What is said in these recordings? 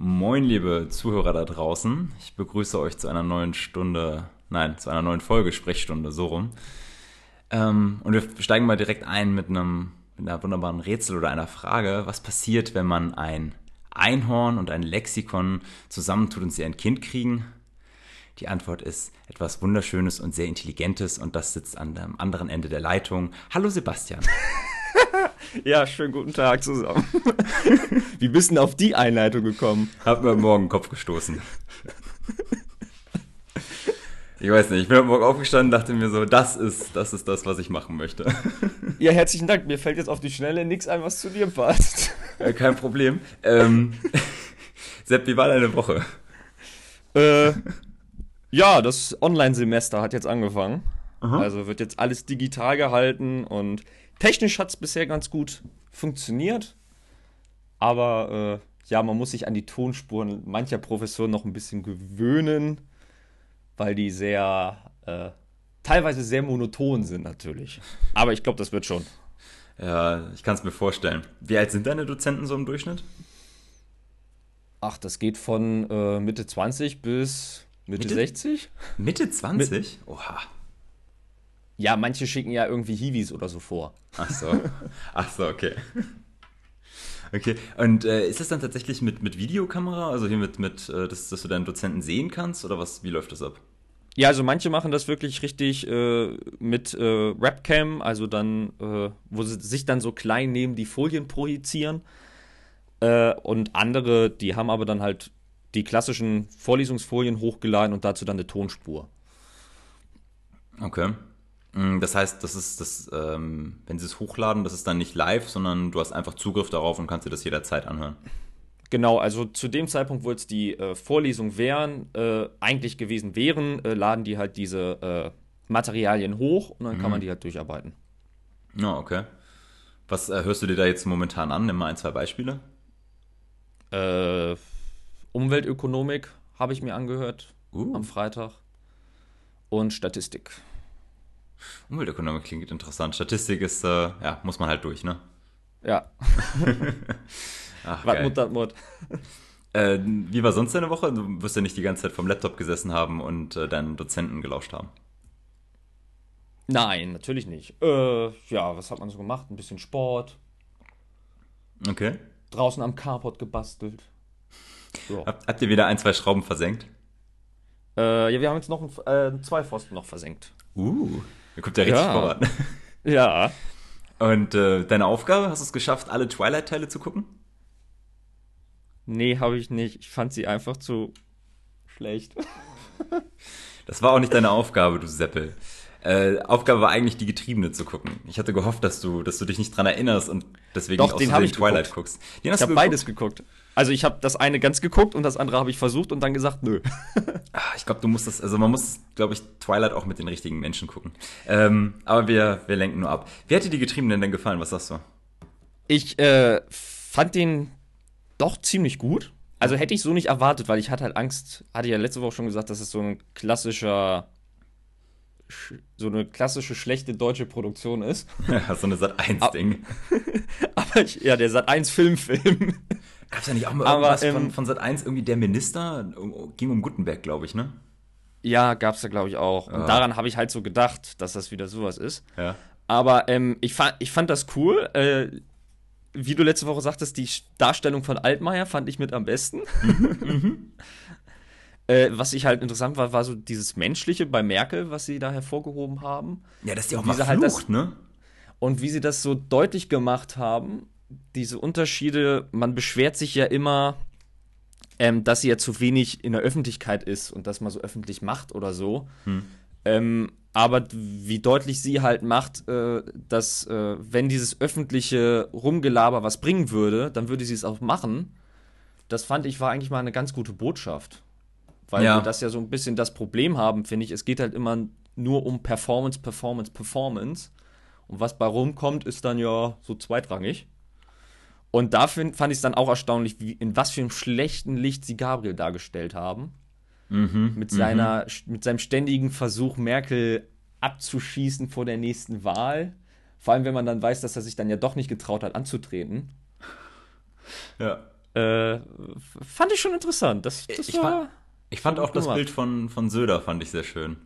Moin, liebe Zuhörer da draußen. Ich begrüße euch zu einer neuen Stunde, nein, zu einer neuen Folge Sprechstunde, so rum. Ähm, und wir steigen mal direkt ein mit einem, mit einer wunderbaren Rätsel oder einer Frage. Was passiert, wenn man ein Einhorn und ein Lexikon zusammentut und sie ein Kind kriegen? Die Antwort ist etwas Wunderschönes und sehr Intelligentes und das sitzt an dem anderen Ende der Leitung. Hallo Sebastian. Ja, schönen guten Tag zusammen. Wie bist du denn auf die Einleitung gekommen? Hab mir morgen den Kopf gestoßen. Ich weiß nicht, ich bin heute Morgen aufgestanden und dachte mir so, das ist, das ist das, was ich machen möchte. Ja, herzlichen Dank. Mir fällt jetzt auf die Schnelle nichts ein, was zu dir passt. Äh, Kein Problem. Ähm, Sepp, wie war deine Woche? Äh, ja, das Online-Semester hat jetzt angefangen. Also wird jetzt alles digital gehalten und technisch hat es bisher ganz gut funktioniert. Aber äh, ja, man muss sich an die Tonspuren mancher Professoren noch ein bisschen gewöhnen, weil die sehr, äh, teilweise sehr monoton sind natürlich. Aber ich glaube, das wird schon. Ja, ich kann es mir vorstellen. Wie alt sind deine Dozenten so im Durchschnitt? Ach, das geht von äh, Mitte 20 bis Mitte, Mitte? 60? Mitte 20? Oha. Ja, manche schicken ja irgendwie Hiwis oder so vor. Ach so. Ach so, okay. Okay, und äh, ist das dann tatsächlich mit, mit Videokamera, also hier mit, mit äh, dass, dass du deinen Dozenten sehen kannst oder was, wie läuft das ab? Ja, also manche machen das wirklich richtig äh, mit äh, Webcam, also dann, äh, wo sie sich dann so klein neben die Folien projizieren. Äh, und andere, die haben aber dann halt die klassischen Vorlesungsfolien hochgeladen und dazu dann eine Tonspur. Okay. Mm, Das heißt, das ist das, ähm, wenn sie es hochladen, das ist dann nicht live, sondern du hast einfach Zugriff darauf und kannst dir das jederzeit anhören. Genau, also zu dem Zeitpunkt, wo jetzt die äh, Vorlesung wären, äh, eigentlich gewesen wären, äh, laden die halt diese äh, Materialien hoch und dann kann man die halt durcharbeiten. Ja, okay. Was äh, hörst du dir da jetzt momentan an? Nimm mal ein, zwei Beispiele. Äh, Umweltökonomik habe ich mir angehört Uh. am Freitag und Statistik. Umweltökonomik klingt interessant. Statistik ist, äh, ja, muss man halt durch, ne? Ja, Ach, geil. Mut, dat Mut. Äh, wie war sonst deine Woche? Du wirst ja nicht die ganze Zeit vom Laptop gesessen haben und äh, deinen Dozenten gelauscht haben. Nein, natürlich nicht. Äh, ja, was hat man so gemacht? Ein bisschen Sport, Okay. draußen am Carport gebastelt. Ja, Habt, habt ihr wieder ein, zwei Schrauben versenkt? äh, ja wir haben jetzt noch ein, äh, zwei Pfosten noch versenkt. Uh, da kommt ja richtig Ja. voran. Ja. Und äh, deine Aufgabe, hast du es geschafft, alle Twilight-Teile zu gucken? Nee, habe ich nicht. Ich fand sie einfach zu schlecht. Das war auch nicht deine Aufgabe, du Seppel. Äh, Aufgabe war eigentlich, die Getriebene zu gucken. Ich hatte gehofft, dass du, dass du dich nicht dran erinnerst und deswegen Doch, aus den ich Twilight geguckt. guckst. Den hast Ich habe beides geguckt. Also ich habe das eine ganz geguckt und das andere habe ich versucht und dann gesagt, nö. Ah, Ich glaube, du musst das, also man muss, glaube ich, Twilight auch mit den richtigen Menschen gucken. Ähm, aber wir, wir lenken nur ab. Wie hat dir die Getriebenen denn gefallen? Was sagst du? Ich äh, fand den doch ziemlich gut. Also hätte ich so nicht erwartet, weil ich hatte halt Angst, hatte ich ja letzte Woche schon gesagt, dass es so ein klassischer, sch- so eine klassische schlechte deutsche Produktion ist. so eine Sat 1 Ding. Aber ich, ja, der Sat 1 Filmfilm. Gab's ja nicht auch mal Aber, irgendwas ähm, von, von Sat 1 irgendwie der Minister? Ging um Gutenberg, glaube ich, ne? Ja, gab's da glaube ich auch. Und Ja. daran habe ich halt so gedacht, dass das wieder sowas ist. Ja. Aber ähm, ich, fand, ich fand das cool. Äh, wie du letzte Woche sagtest, die Darstellung von Altmaier fand ich mit am besten. äh, was ich halt interessant war, war so dieses Menschliche bei Merkel, was sie da hervorgehoben haben. Ja, dass die auch mal sie halt das- flucht, ne? Und wie sie das so deutlich gemacht haben, diese Unterschiede, man beschwert sich ja immer, ähm, dass sie ja zu wenig in der Öffentlichkeit ist und das mal so öffentlich macht oder so. Ähm, aber wie deutlich sie halt macht, äh, dass äh, wenn dieses öffentliche Rumgelaber was bringen würde, dann würde sie es auch machen. Das fand ich war eigentlich mal eine ganz gute Botschaft. Weil Ja. wir das ja so ein bisschen das Problem haben, finde ich. Es geht halt immer nur um Performance, Performance, Performance. Und was bei rumkommt, ist dann ja so zweitrangig. Und da find, fand ich es dann auch erstaunlich, wie, in was für einem schlechten Licht sie Gabriel dargestellt haben. Mhm. Mit, seiner, mit seinem ständigen Versuch, Merkel abzuschießen vor der nächsten Wahl. Vor allem, wenn man dann weiß, dass er sich dann ja doch nicht getraut hat, anzutreten. Ja. Äh, fand ich schon interessant. Das, das ich, fand, ich fand auch das gemacht. Bild von, von Söder fand ich sehr schön.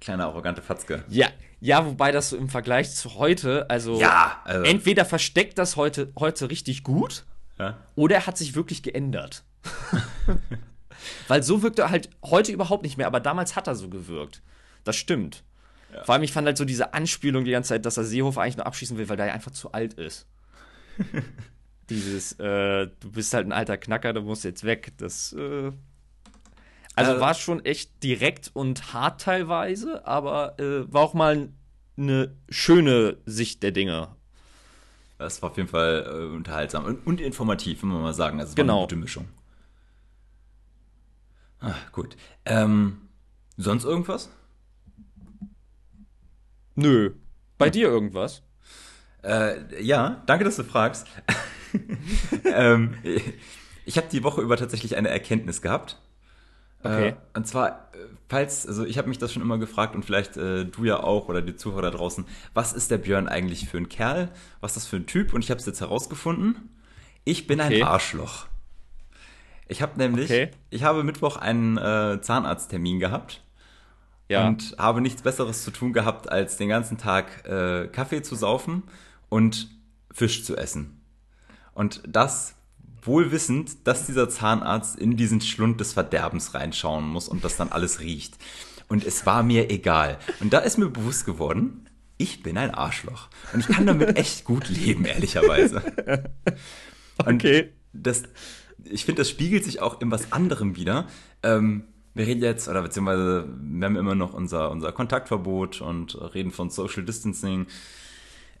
Kleine arrogante Fatzke. Ja, ja, wobei das so im Vergleich zu heute, also, ja, also entweder versteckt das heute, heute richtig gut ja. oder er hat sich wirklich geändert. Weil so wirkt er halt heute überhaupt nicht mehr, aber damals hat er so gewirkt. Das stimmt. Ja. Vor allem, ich fand halt so diese Anspielung die ganze Zeit, dass er Seehofer eigentlich nur abschießen will, weil der einfach zu alt ist. Dieses, äh, du bist halt ein alter Knacker, du musst jetzt weg. Das, äh, also äh, war schon echt direkt und hart teilweise, aber äh, war auch mal eine schöne Sicht der Dinge. Das war auf jeden Fall äh, unterhaltsam und, und, informativ, muss man mal sagen. Also es genau. war eine gute Mischung. Ah, gut. Ähm, sonst irgendwas? Nö. Bei hm. dir irgendwas? Äh, ja, danke, dass du fragst. ähm, ich habe die Woche über tatsächlich eine Erkenntnis gehabt. Okay. Äh, und zwar, falls, also ich habe mich das schon immer gefragt und vielleicht äh, du ja auch oder die Zuhörer da draußen, was ist der Björn eigentlich für ein Kerl? Was ist das für ein Typ? Und ich habe es jetzt herausgefunden. Ich bin okay. ein Arschloch. Ich habe nämlich, okay. ich habe Mittwoch einen äh, Zahnarzttermin gehabt. Ja. Und habe nichts Besseres zu tun gehabt, als den ganzen Tag äh, Kaffee zu saufen und Fisch zu essen. Und das wohl wissend, dass dieser Zahnarzt in diesen Schlund des Verderbens reinschauen muss und das dann alles riecht. Und es war mir egal. Und da ist mir bewusst geworden, ich bin ein Arschloch. Und ich kann damit echt gut leben, ehrlicherweise. Okay. Und das, ich finde, das spiegelt sich auch in was anderem wieder. Ähm, wir reden jetzt, oder beziehungsweise wir haben immer noch unser, unser Kontaktverbot und reden von Social Distancing.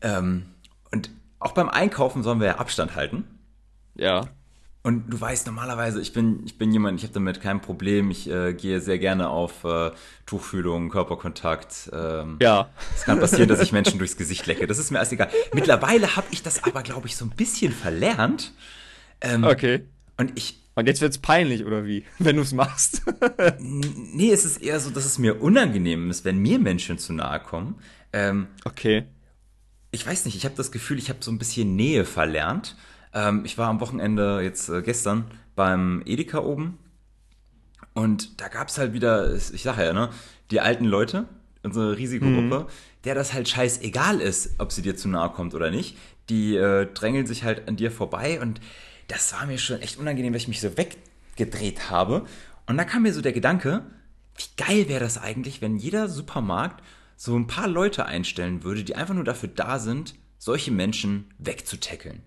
Ähm, und auch beim Einkaufen sollen wir ja Abstand halten. Ja. Und du weißt normalerweise, ich bin, ich bin jemand, ich habe damit kein Problem. Ich äh, gehe sehr gerne auf äh, Tuchfühlung, Körperkontakt. Ähm, ja. Es kann passieren, dass ich Menschen durchs Gesicht lecke. Das ist mir alles egal. Mittlerweile habe ich das aber, glaube ich, so ein bisschen verlernt. Ähm, okay. Und ich. Und jetzt wird's peinlich, oder wie? Wenn du es machst. nee, es ist eher so, dass es mir unangenehm ist, wenn mir Menschen zu nahe kommen. Ähm, okay. Ich weiß nicht, ich habe das Gefühl, ich habe so ein bisschen Nähe verlernt. Ähm, ich war am Wochenende jetzt äh, gestern beim Edeka oben und da gab es halt wieder, ich sage ja, ne, die alten Leute, unsere riesige mhm. Der das halt scheißegal ist, ob sie dir zu nahe kommt oder nicht. Die äh, drängeln sich halt an dir vorbei und das war mir schon echt unangenehm, weil ich mich so weggedreht habe. Und da kam mir so der Gedanke, wie geil wäre das eigentlich, wenn jeder Supermarkt so ein paar Leute einstellen würde, die einfach nur dafür da sind, solche Menschen wegzutackeln.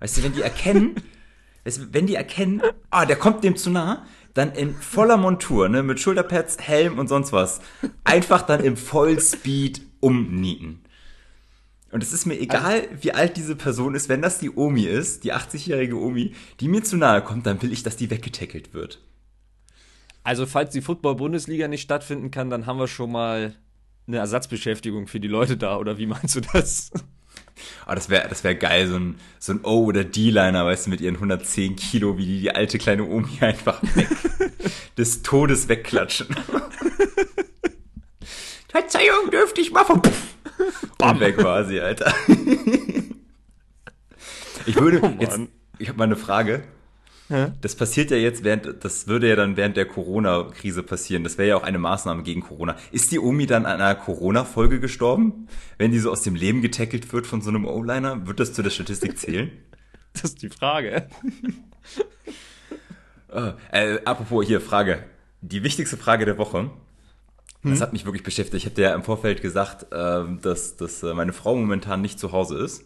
Weißt du, wenn die erkennen, wenn die erkennen, ah, der kommt dem zu nah, dann in voller Montur, ne, mit Schulterpads, Helm und sonst was, einfach dann im Vollspeed umnieten. Und es ist mir egal, also, wie alt diese Person ist, wenn das die Omi ist, die 80-jährige Omi, die mir zu nahe kommt, dann will ich, dass die weggetackelt wird. Also, falls die Football-Bundesliga nicht stattfinden kann, dann haben wir schon mal eine Ersatzbeschäftigung für die Leute da, oder wie meinst du das? Aber das wäre das wär geil, so ein, so ein O- oder D-Liner, weißt du, mit ihren 110 Kilo, wie die, die alte kleine Omi einfach weg, des Todes wegklatschen. Verzeihung, dürfte ich mal vom Bam weg quasi, Alter. ich würde oh jetzt, ich habe mal eine Frage. Das passiert ja jetzt während, das würde ja dann während der Corona-Krise passieren. Das wäre ja auch eine Maßnahme gegen Corona. Ist die Omi dann an einer Corona-Folge gestorben? Wenn die so aus dem Leben getackelt wird von so einem O-Liner, wird das zu der Statistik zählen? das ist die Frage. uh, äh, apropos hier, Frage. Die wichtigste Frage der Woche. Das hm? hat mich wirklich beschäftigt. Ich habe dir ja im Vorfeld gesagt, äh, dass, dass äh, meine Frau momentan nicht zu Hause ist.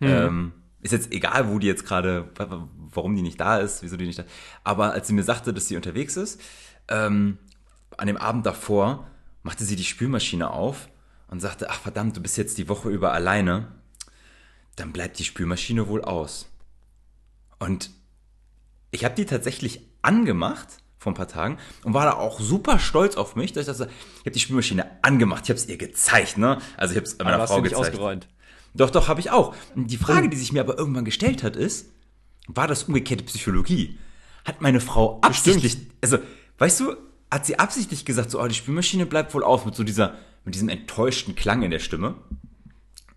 Hm. Ähm, ist jetzt egal, wo die jetzt gerade, warum die nicht da ist, wieso die nicht da Aber als sie mir sagte, dass sie unterwegs ist, ähm, an dem Abend davor machte sie die Spülmaschine auf und sagte, ach verdammt, du bist jetzt die Woche über alleine. Dann bleibt die Spülmaschine wohl aus. Und ich habe die tatsächlich angemacht vor ein paar Tagen und war da auch super stolz auf mich, dass ich das, ich habe die Spülmaschine angemacht, ich habe es ihr gezeigt, ne? Also ich habe es meiner Frau gezeigt. Ausgeräumt. Doch, doch, habe ich auch. Und die Frage, die sich mir aber irgendwann gestellt hat, ist, war das umgekehrte Psychologie? Hat meine Frau absichtlich, Bestimmt. also, weißt du, hat sie absichtlich gesagt, so, oh, die Spülmaschine bleibt wohl auf, mit so dieser, mit diesem enttäuschten Klang in der Stimme.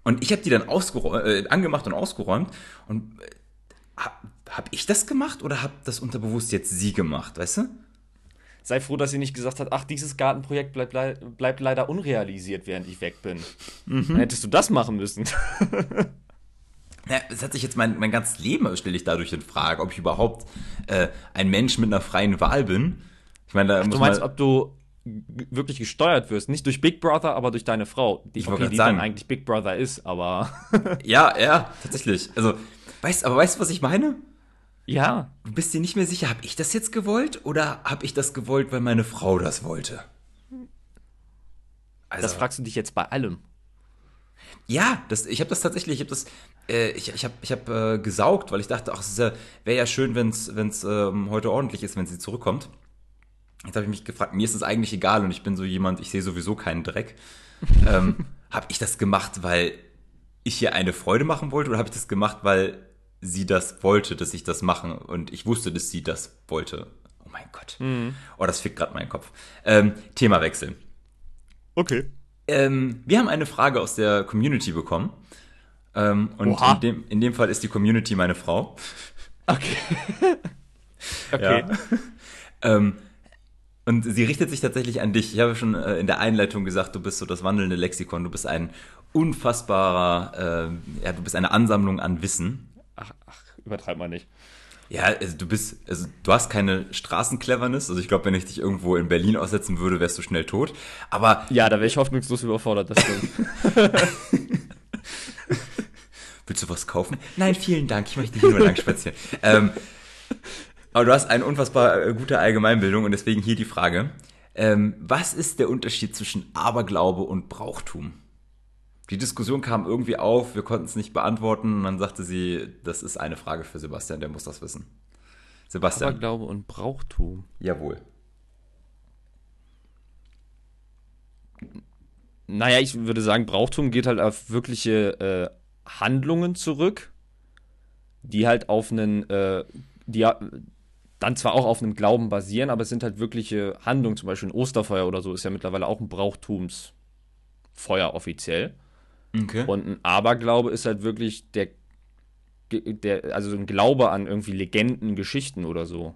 Und ich habe die dann äh, angemacht und ausgeräumt und äh, habe ich das gemacht oder hat das unterbewusst jetzt sie gemacht, weißt du? Sei froh, dass sie nicht gesagt hat, ach, dieses Gartenprojekt bleibt, bleibt leider unrealisiert, während ich weg bin. Mhm. Dann hättest du das machen müssen. Ja, es hat sich jetzt mein, mein ganzes Leben, stelle ich dadurch in Frage, ob ich überhaupt äh, ein Mensch mit einer freien Wahl bin. Ich meine, da Ach, muss du meinst, ob du wirklich gesteuert wirst, nicht durch Big Brother, aber durch deine Frau, die, okay, die dann eigentlich Big Brother ist, aber ja, ja, tatsächlich. Also, weißt, aber weißt du, was ich meine? Ja. Du bist dir nicht mehr sicher, habe ich das jetzt gewollt oder habe ich das gewollt, weil meine Frau das wollte? Also, das fragst du dich jetzt bei allem. Ja, das, ich habe das tatsächlich, ich habe das, äh, ich, ich habe ich hab, äh, gesaugt, weil ich dachte, ach, es ja, wäre ja schön, wenn es ähm, heute ordentlich ist, wenn sie zurückkommt. Jetzt habe ich mich gefragt, mir ist es eigentlich egal und ich bin so jemand, ich sehe sowieso keinen Dreck. ähm, habe ich das gemacht, weil ich ihr eine Freude machen wollte oder habe ich das gemacht, weil sie das wollte, dass ich das mache und ich wusste, dass sie das wollte? Oh mein Gott. Mhm. Oh, das fickt gerade meinen Kopf. Ähm, Themawechsel. Okay. Ähm, wir haben eine Frage aus der Community bekommen. Ähm, und in dem, in dem Fall ist die Community meine Frau. Okay. okay. Ähm, und sie richtet sich tatsächlich an dich. Ich habe schon äh, in der Einleitung gesagt, du bist so das wandelnde Lexikon. Du bist ein unfassbarer, äh, ja, du bist eine Ansammlung an Wissen. Ach, ach übertreib mal nicht. Ja, also du bist, also du hast keine Straßencleverness. Also ich glaube, wenn ich dich irgendwo in Berlin aussetzen würde, wärst du schnell tot. Aber ja, da wäre ich hoffnungslos überfordert. Das stimmt. Willst du was kaufen? Nein, vielen Dank. Ich möchte hier nur lang spazieren. ähm, aber du hast eine unfassbar äh, gute Allgemeinbildung und deswegen hier die Frage. Ähm, was ist der Unterschied zwischen Aberglaube und Brauchtum? Die Diskussion kam irgendwie auf, wir konnten es nicht beantworten und dann sagte sie, das ist eine Frage für Sebastian, der muss das wissen. Sebastian. Aberglaube und Brauchtum. Jawohl. Naja, ich würde sagen, Brauchtum geht halt auf wirkliche äh, Handlungen zurück, die halt auf einen, äh, die dann zwar auch auf einem Glauben basieren, aber es sind halt wirkliche Handlungen, zum Beispiel ein Osterfeuer oder so ist ja mittlerweile auch ein Brauchtumsfeuer offiziell. Okay. Und ein Aberglaube ist halt wirklich der, der, also ein Glaube an irgendwie Legenden, Geschichten oder so.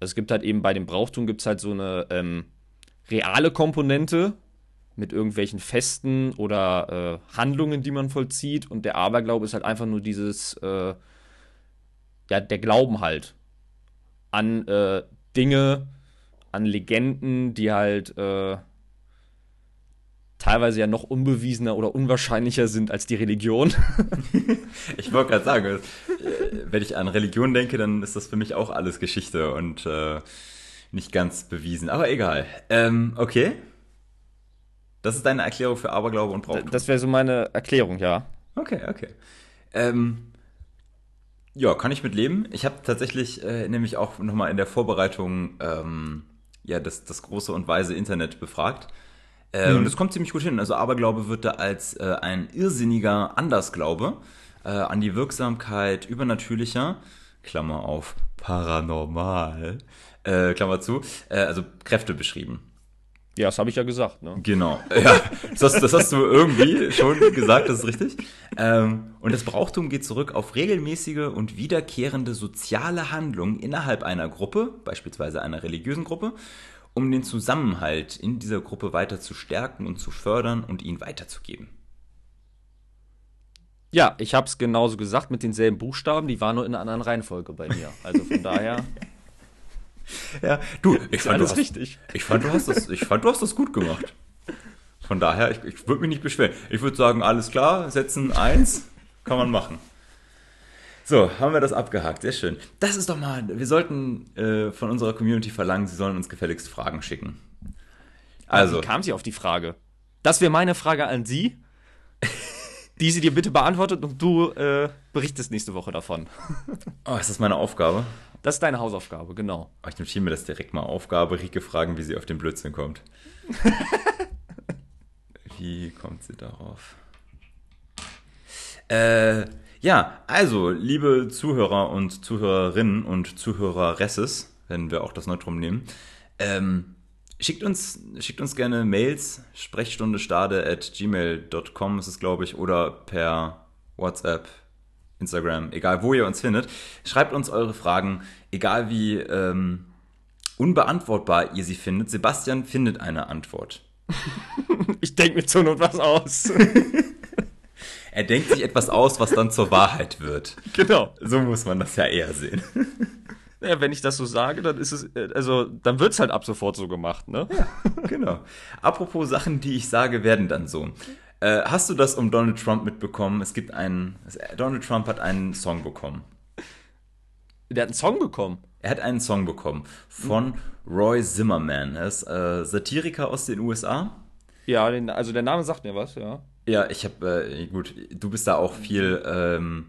Also es gibt halt eben bei dem Brauchtum gibt es halt so eine ähm, reale Komponente mit irgendwelchen Festen oder äh, Handlungen, die man vollzieht. Und der Aberglaube ist halt einfach nur dieses, äh, ja, der Glauben halt an äh, Dinge, an Legenden, die halt äh, teilweise ja noch unbewiesener oder unwahrscheinlicher sind als die Religion. ich wollte gerade sagen, äh, wenn ich an Religion denke, dann ist das für mich auch alles Geschichte und äh, nicht ganz bewiesen. Aber egal. Ähm, okay. Das ist deine Erklärung für Aberglaube und Brauchtum. Das wäre so meine Erklärung, ja. Okay, okay. Ähm, ja, kann ich mit leben. Ich habe tatsächlich äh, nämlich auch nochmal in der Vorbereitung ähm, ja, das, das große und weise Internet befragt. Äh, mhm. Und es kommt ziemlich gut hin. Also Aberglaube wird da als äh, ein irrsinniger Andersglaube äh, an die Wirksamkeit übernatürlicher, Klammer auf, paranormal, äh, Klammer zu, äh, also Kräfte beschrieben. Ja, das habe ich ja gesagt. Ne? Genau. Ja, das, das, hast du irgendwie schon gesagt, das ist richtig. Ähm, und das Brauchtum geht zurück auf regelmäßige und wiederkehrende soziale Handlungen innerhalb einer Gruppe, beispielsweise einer religiösen Gruppe, um den Zusammenhalt in dieser Gruppe weiter zu stärken und zu fördern und ihn weiterzugeben. Ja, ich habe es genauso gesagt mit denselben Buchstaben, die waren nur in einer anderen Reihenfolge bei mir. Also von daher. Ja, du, ich fand, du hast, richtig. Ich fand, du hast das, ich fand, du hast das gut gemacht. Von daher, ich, ich würde mich nicht beschweren. Ich würde sagen, alles klar, setzen eins, kann man machen. So, haben wir das abgehakt. Sehr schön. Das ist doch mal, wir sollten äh, von unserer Community verlangen, sie sollen uns gefälligst Fragen schicken. Also. Wie kam sie auf die Frage? Das wäre meine Frage an Sie, die sie dir bitte beantwortet und du äh, berichtest nächste Woche davon. Oh, ist das meine Aufgabe? Das ist deine Hausaufgabe, genau. Oh, ich notiere mir das direkt mal Aufgabe. Rike fragen, wie sie auf den Blödsinn kommt. wie kommt sie darauf? Äh, ja, also, liebe Zuhörer und Zuhörerinnen und Zuhöreresses, wenn wir auch das Neutrum nehmen, ähm, schickt uns, schickt uns gerne Mails, sprechstundestade at gmail.com ist es, glaube ich, oder per WhatsApp Instagram, egal wo ihr uns findet. Schreibt uns eure Fragen, egal wie ähm, unbeantwortbar ihr sie findet. Sebastian findet eine Antwort. ich denke mir zur Not was aus. er denkt sich etwas aus, was dann zur Wahrheit wird. Genau. So muss man das ja eher sehen. Ja, wenn ich das so sage, dann ist es, äh, also, dann wird es halt ab sofort so gemacht, ne? Ja, genau. Apropos Sachen, die ich sage, werden dann so. Äh, hast du das um Donald Trump mitbekommen? Es gibt einen, Donald Trump hat einen Song bekommen. Der hat einen Song bekommen? Er hat einen Song bekommen von Roy Zimmerman. Er ist äh, Satiriker aus den USA. Ja, den, also der Name sagt mir was, ja. Ja, ich habe, äh, gut, du bist da auch viel, ähm,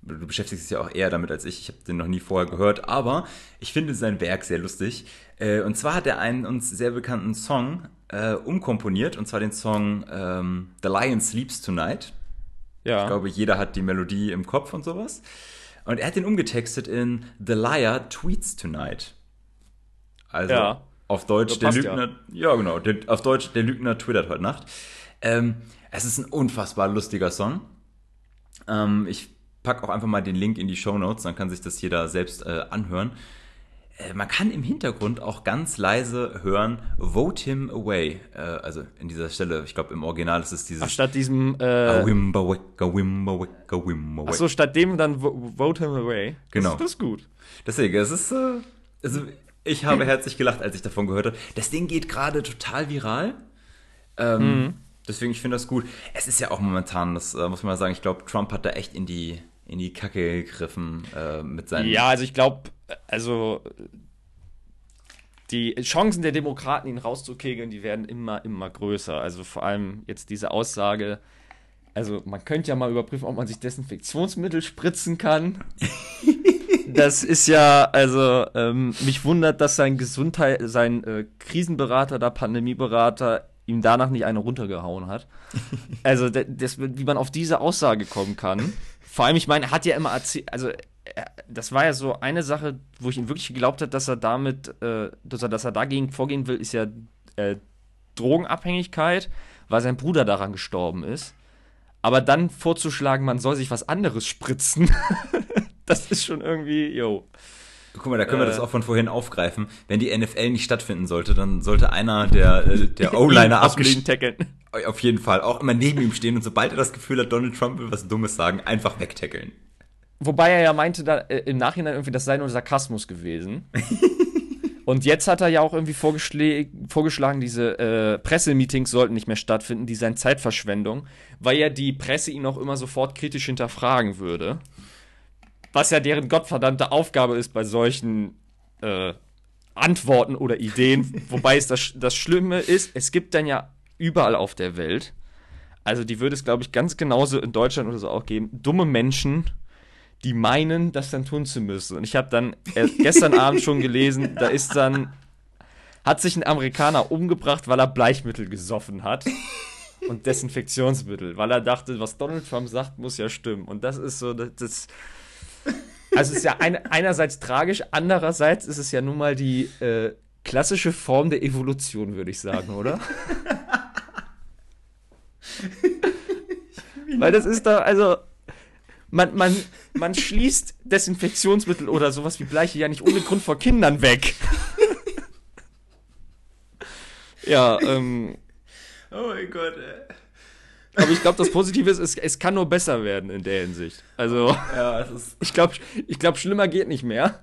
du beschäftigst dich ja auch eher damit als ich. Ich habe den noch nie vorher gehört, aber ich finde sein Werk sehr lustig. Äh, und zwar hat er einen uns sehr bekannten Song äh, umkomponiert, und zwar den Song ähm, The Lion Sleeps Tonight. Ja. Ich glaube, jeder hat die Melodie im Kopf und sowas. Und er hat den umgetextet in The Liar Tweets Tonight. Also ja. auf Deutsch, der Lügner, ja, ja genau, der, auf Deutsch, der Lügner twittert heute Nacht. Ähm, es ist ein unfassbar lustiger Song. Ähm, ich packe auch einfach mal den Link in die Show Notes, dann kann sich das jeder selbst äh, anhören. Äh, man kann im Hintergrund auch ganz leise hören, Vote him away. Äh, also in dieser Stelle, ich glaube im Original ist es dieses. Ach, statt diesem. Äh, Achso, statt dem dann Vote him away. Genau. Das, das ist gut. Deswegen, es ist. Äh, also ich habe herzlich gelacht, als ich davon gehört habe. Das Ding geht gerade total viral. Ähm, mhm. Deswegen, ich finde das gut. Es ist ja auch momentan, das äh, muss man mal sagen, ich glaube, Trump hat da echt in die, in die Kacke gegriffen äh, mit seinen. Ja, also ich glaube, also die Chancen der Demokraten, ihn rauszukegeln, die werden immer, immer größer. Also vor allem jetzt diese Aussage, also man könnte ja mal überprüfen, ob man sich Desinfektionsmittel spritzen kann. das ist ja, also ähm, mich wundert, dass sein Gesundheit, sein äh, Krisenberater, der Pandemieberater ihm danach nicht eine runtergehauen hat. Also das, wie man auf diese Aussage kommen kann. Vor allem, ich meine, er hat ja immer erzählt, also das war ja so eine Sache, wo ich ihm wirklich geglaubt habe, dass er damit, äh, dass, er, dass er dagegen vorgehen will, ist ja äh, Drogenabhängigkeit, weil sein Bruder daran gestorben ist. Aber dann vorzuschlagen, man soll sich was anderes spritzen, das ist schon irgendwie, yo. Guck mal, da können wir das äh. auch von vorhin aufgreifen. Wenn die NFL nicht stattfinden sollte, dann sollte einer der, äh, der O-Liner abgeschnitten. Auf jeden Fall. Auch immer neben ihm stehen und sobald er das Gefühl hat, Donald Trump will was Dummes sagen, einfach wegtackeln. Wobei er ja meinte, da, äh, im Nachhinein irgendwie, das sei nur Sarkasmus gewesen. Und jetzt hat er ja auch irgendwie vorgeschlagen, diese äh, Pressemeetings sollten nicht mehr stattfinden, die seien Zeitverschwendung, weil ja die Presse ihn auch immer sofort kritisch hinterfragen würde was ja deren gottverdammte Aufgabe ist bei solchen äh, Antworten oder Ideen. Wobei es das, das Schlimme ist, es gibt dann ja überall auf der Welt, also die würde es, glaube ich, ganz genauso in Deutschland oder so auch geben, dumme Menschen, die meinen, das dann tun zu müssen. Und ich habe dann gestern Abend schon gelesen, da ist dann, hat sich ein Amerikaner umgebracht, weil er Bleichmittel gesoffen hat. Und Desinfektionsmittel, weil er dachte, was Donald Trump sagt, muss ja stimmen. Und das ist so, das, das also es ist ja ein, einerseits tragisch, andererseits ist es ja nun mal die äh, klassische Form der Evolution, würde ich sagen, oder? Weil das ist da, also man, man, man schließt Desinfektionsmittel oder sowas wie Bleiche ja nicht ohne Grund vor Kindern weg. ja, ähm. Oh mein Gott, ey. Aber ich glaube, das Positive ist, es, es, kann nur besser werden in der Hinsicht. Also, ja, es ist ich glaube, ich glaub, schlimmer geht nicht mehr.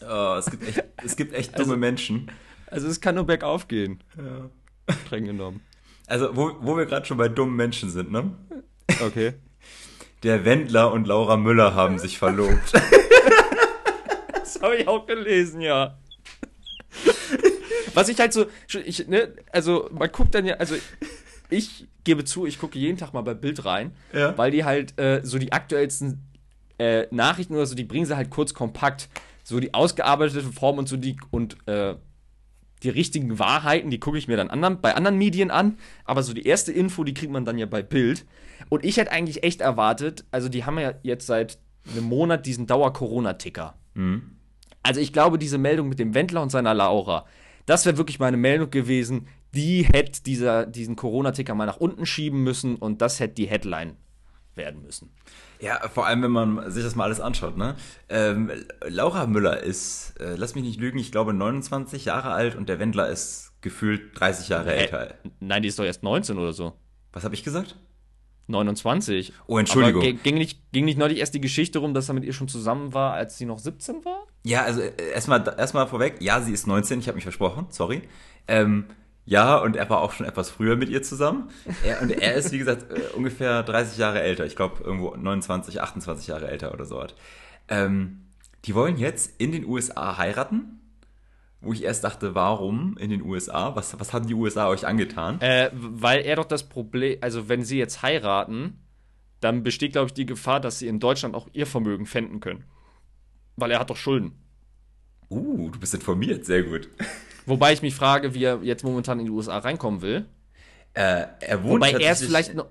Oh, es, gibt echt, es gibt echt dumme also, Menschen. Also, es kann nur bergauf gehen. Ja. Streng genommen. Also, wo, wo wir gerade schon bei dummen Menschen sind, ne? Okay. Der Wendler und Laura Müller haben sich verlobt. das habe ich auch gelesen, ja. Was ich halt so, ich, ne, also man guckt dann ja, also ich gebe zu, ich gucke jeden Tag mal bei Bild rein, ja. weil die halt äh, so die aktuellsten äh, Nachrichten oder so, die bringen sie halt kurz kompakt. So die ausgearbeitete Form und so die und äh, die richtigen Wahrheiten, die gucke ich mir dann anderen, bei anderen Medien an, aber so die erste Info, die kriegt man dann ja bei Bild. Und ich hätte eigentlich echt erwartet, also die haben ja jetzt seit einem Monat diesen Dauer-Corona-Ticker. Mhm. Also ich glaube, diese Meldung mit dem Wendler und seiner Laura, das wäre wirklich meine Meldung gewesen, die hätte dieser, diesen Corona-Ticker mal nach unten schieben müssen und das hätte die Headline werden müssen. Ja, vor allem, wenn man sich das mal alles anschaut, ne? Ähm, Laura Müller ist, äh, lass mich nicht lügen, ich glaube 29 Jahre alt und der Wendler ist gefühlt 30 Jahre Hä? älter. Nein, die ist doch erst 19 oder so. Was habe ich gesagt? 29. Oh, Entschuldigung. Aber ging nicht, ging nicht neulich erst die Geschichte rum, dass er mit ihr schon zusammen war, als sie noch 17 war? Ja, also äh, erstmal erstmal vorweg, ja, sie ist 19, ich habe mich versprochen, sorry. Ähm, ja, und er war auch schon etwas früher mit ihr zusammen. Er, und er ist, wie gesagt, äh, ungefähr 30 Jahre älter. Ich glaube, irgendwo 29, 28 Jahre älter oder so. Ähm, die wollen jetzt in den USA heiraten. Wo ich erst dachte, warum in den USA? Was, was haben die USA euch angetan? Äh, weil er doch das Problem, also wenn sie jetzt heiraten, dann besteht, glaube ich, die Gefahr, dass sie in Deutschland auch ihr Vermögen pfänden können. Weil er hat doch Schulden. Uh, du bist informiert, sehr gut. Wobei ich mich frage, wie er jetzt momentan in die USA reinkommen will. Äh, er wohnt Wobei er es vielleicht noch.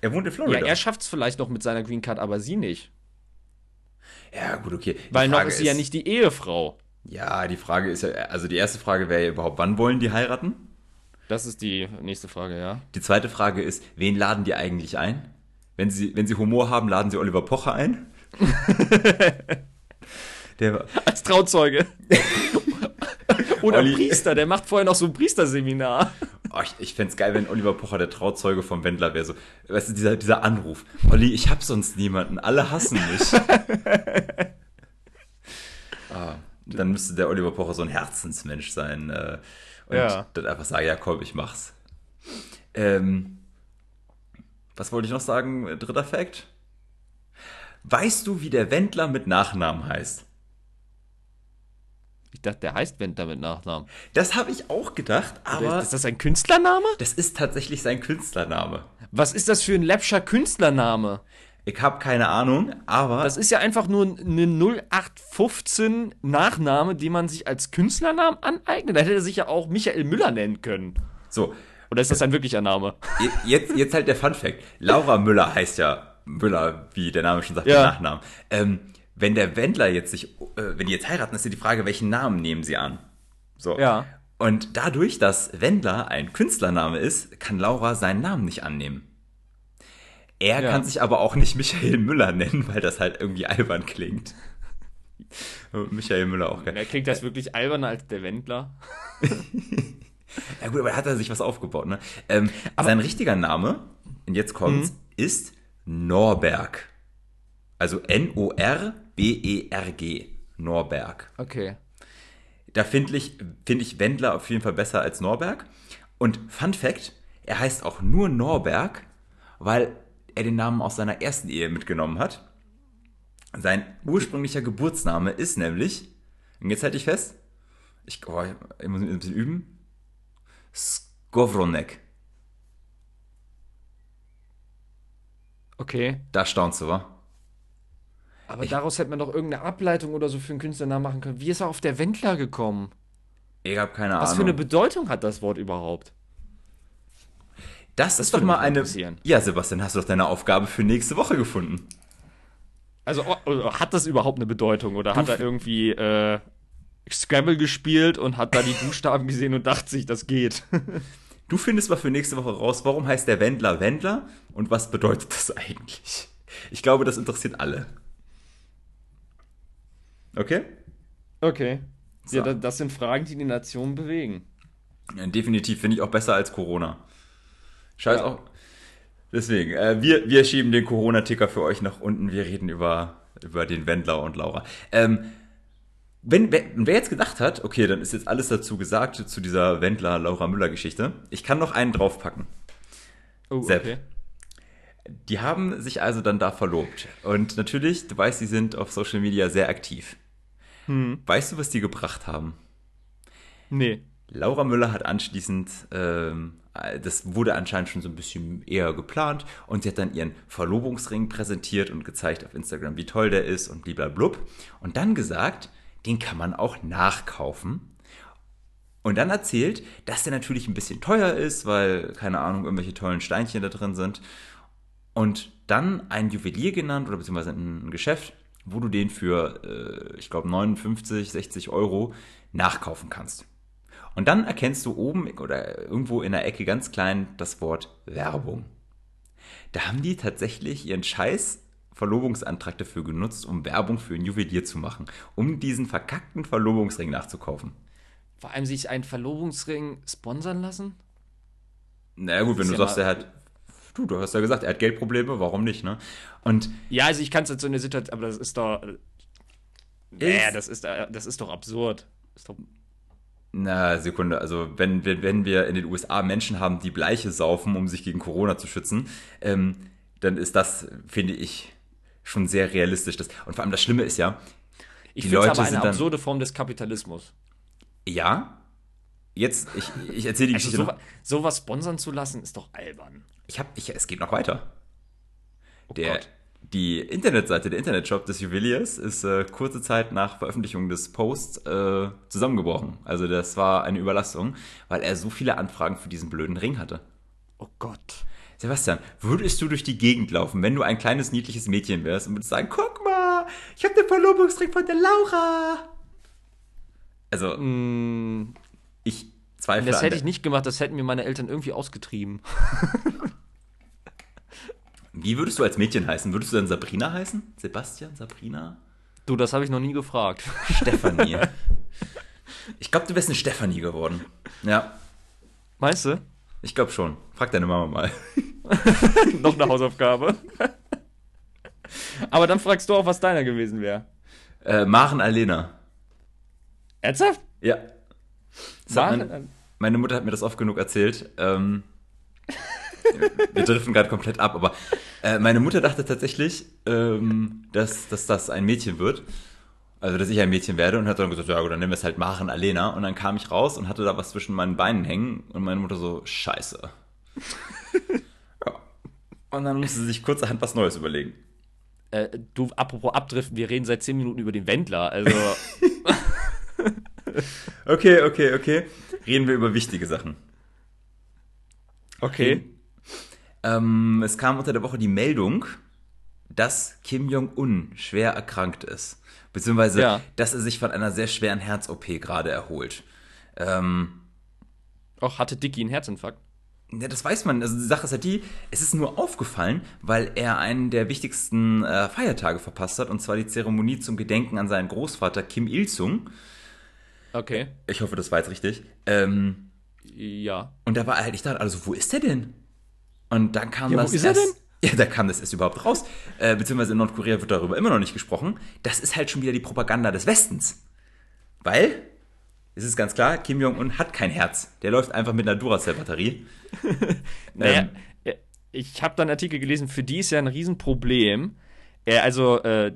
Er wohnt in Ja, Florida. er schafft es vielleicht noch mit seiner Green Card, aber sie nicht. ja gut, okay. Die Weil noch Frage ist sie ja nicht die Ehefrau. Ja, die Frage ist ja, also die erste Frage wäre ja überhaupt, wann wollen die heiraten? Das ist die nächste Frage, ja. Die zweite Frage ist, wen laden die eigentlich ein? Wenn sie, wenn sie Humor haben, laden sie Oliver Pocher ein? Der, Als Trauzeuge. Oder Olli- Priester, der macht vorher noch so ein Priesterseminar. oh, ich ich fände geil, wenn Oliver Pocher der Trauzeuge vom Wendler wäre. So, weißt du, dieser, dieser Anruf. Olli, ich hab sonst niemanden, alle hassen mich. ah, dann müsste der Oliver Pocher so ein Herzensmensch sein. Äh, und Ja. dann einfach sagen, ja komm, ich mach's. Ähm, was wollte ich noch sagen? Dritter Fact. Weißt du, wie der Wendler mit Nachnamen heißt? Ich dachte, der heißt Wendler mit Nachnamen. Das habe ich auch gedacht, aber ist das ein Künstlername? das ist tatsächlich sein Künstlername. Was ist das für ein läppscher Künstlername? Ich habe keine Ahnung, aber Das ist ja einfach nur eine 0815 Nachname, die man sich als Künstlernamen aneignet. Da hätte er sich ja auch Michael Müller nennen können. so. Oder ist das ein wirklicher Name? je- Jetzt, jetzt halt der Fun Fact. Laura Müller heißt ja Müller, wie der Name schon sagt, Ja. der Nachnamen. Ähm, wenn der Wendler jetzt sich, äh, wenn die jetzt heiraten, ist ja die Frage, welchen Namen nehmen sie an? So. Ja. Und dadurch, dass Wendler ein Künstlername ist, kann Laura seinen Namen nicht annehmen. Er Ja. kann sich aber auch nicht Michael Müller nennen, weil das halt irgendwie albern klingt. Michael Müller auch geil. Er klingt das wirklich alberner als der Wendler. Ja gut, aber hat er sich was aufgebaut, ne? Ähm, sein richtiger Name, und jetzt kommt's, ist Norberg. Also N-O-R-B-E-R-G. Norberg. Okay. Da finde ich, find ich Wendler auf jeden Fall besser als Norberg. Und Fun Fact, er heißt auch nur Norberg, weil er den Namen aus seiner ersten Ehe mitgenommen hat. Sein ursprünglicher Geburtsname ist nämlich, und jetzt halte ich fest, ich, oh, ich muss ein bisschen üben, Skowronek. Okay. Da staunst du, wa? Aber daraus hätte man doch irgendeine Ableitung oder so für einen Künstlernamen machen können. Wie ist er auf der Wendler gekommen? Ich habe keine Was Ahnung. für eine Bedeutung hat das Wort überhaupt? das, ist doch mal eine. Ja, Sebastian, hast du doch deine Aufgabe für nächste Woche gefunden. Also oh, oh, hat das überhaupt eine Bedeutung oder hat er irgendwie äh, Scrabble gespielt und hat da die Buchstaben gesehen und dachte sich, das geht? Du findest mal für nächste Woche raus, warum heißt der Wendler Wendler und was bedeutet das eigentlich? Ich glaube, das interessiert alle. Okay? Okay. So. Ja, da- das sind Fragen, die die Nation bewegen. Ja, definitiv finde ich auch besser als Corona. Scheiß Ja. auch. Deswegen, äh, wir, wir schieben den Corona-Ticker für euch nach unten. Wir reden über, über den Wendler und Laura. Ähm, wenn, wer, wer jetzt gedacht hat, okay, dann ist jetzt alles dazu gesagt zu dieser Wendler-Laura-Müller-Geschichte. Ich kann noch einen draufpacken. Oh, Sepp. okay. Die haben sich also dann da verlobt. Und natürlich, du weißt, sie sind auf Social Media sehr aktiv. Weißt du, was die gebracht haben? Nee. Laura Müller hat anschließend, ähm, das wurde anscheinend schon so ein bisschen eher geplant und sie hat dann ihren Verlobungsring präsentiert und gezeigt auf Instagram, wie toll der ist und bliblablub. Und dann gesagt, den kann man auch nachkaufen. Und dann erzählt, dass der natürlich ein bisschen teuer ist, weil, keine Ahnung, irgendwelche tollen Steinchen da drin sind. Und dann ein Juwelier genannt oder beziehungsweise ein Geschäft, wo du den für, äh, ich glaube, 59, 60 Euro nachkaufen kannst. Und dann erkennst du oben oder irgendwo in der Ecke ganz klein das Wort Werbung. Da haben die tatsächlich ihren scheiß Verlobungsantrag dafür genutzt, um Werbung für ein Juwelier zu machen, um diesen verkackten Verlobungsring nachzukaufen. Vor allem sich einen Verlobungsring sponsern lassen? Naja gut, wenn du ja sagst, er hat, du, du hast ja gesagt, er hat Geldprobleme, warum nicht, ne? Und Ja, also ich kann es jetzt so eine Situation, aber das ist doch. Nee, das ist, äh, das ist doch absurd. Ist doch, Na, Sekunde, also wenn, wenn, wenn wir in den USA Menschen haben, die Bleiche saufen, um sich gegen Corona zu schützen, ähm, dann ist das, finde ich, schon sehr realistisch. Das, und vor allem das Schlimme ist ja, ich finde es aber eine absurde Form des Kapitalismus. ja, jetzt, ich, ich erzähle die Also Geschichte so, sowas sponsern zu lassen, ist doch albern. Ich hab, ich, es geht noch weiter. Oh Der, Gott. die Internetseite, der Internetshop des Juweliers ist äh, kurze Zeit nach Veröffentlichung des Posts äh, zusammengebrochen. Also das war eine Überlastung, weil er so viele Anfragen für diesen blöden Ring hatte. Oh Gott. Sebastian, würdest du durch die Gegend laufen, wenn du ein kleines niedliches Mädchen wärst und würdest sagen, guck mal, ich habe den Verlobungsring von der Laura. Also, Mm, ich zweifle das hätte ich nicht gemacht, das hätten mir meine Eltern irgendwie ausgetrieben. Wie würdest du als Mädchen heißen? Würdest du dann Sabrina heißen? Sebastian, Sabrina? Du, das habe ich noch nie gefragt. Stefanie. ich glaube, du wärst eine Stefanie geworden. Ja, Meinst du? ich glaube schon. Frag deine Mama mal. noch eine Hausaufgabe. aber dann fragst du auch, was deiner gewesen wäre. Äh, Maren Alena. Ernsthaft? Ja. Maren- mein, meine Mutter hat mir das oft genug erzählt. Ähm, wir driften gerade komplett ab, aber äh, meine Mutter dachte tatsächlich, ähm, dass, dass das ein Mädchen wird. Also, dass ich ein Mädchen werde und hat dann gesagt, ja gut, dann nennen wir es halt Maren Alena. Und dann kam ich raus und hatte da was zwischen meinen Beinen hängen und meine Mutter so, scheiße. ja. Und dann musste sie sich kurzerhand was Neues überlegen. Äh, du, apropos Abdriften, wir reden seit 10 Minuten über den Wendler. Also, Okay, okay, okay. Reden wir über wichtige Sachen. okay. Ähm, es kam unter der Woche die Meldung, dass Kim Jong-un schwer erkrankt ist. Beziehungsweise, Ja. dass er sich von einer sehr schweren Herz-OP gerade erholt. Ähm, Auch hatte Dicky einen Herzinfarkt? ja, das weiß man. Also die Sache ist ja die, es ist nur aufgefallen, weil er einen der wichtigsten äh, Feiertage verpasst hat, und zwar die Zeremonie zum Gedenken an seinen Großvater Kim Il-sung. Okay. Ich hoffe, das war jetzt richtig. Ähm, Ja. Und da war er halt nicht da. Also, wo ist der denn? Und dann kam Ja, wo das. ist er erst, Ja, da kam das erst überhaupt raus. Äh, beziehungsweise in Nordkorea wird darüber immer noch nicht gesprochen. Das ist halt schon wieder die Propaganda des Westens. Weil, es ist ganz klar, Kim Jong-un hat kein Herz. Der läuft einfach mit einer Duracell-Batterie. Naja, Ähm. äh, ich habe da einen Artikel gelesen, für die ist ja ein Riesenproblem. Äh, also äh,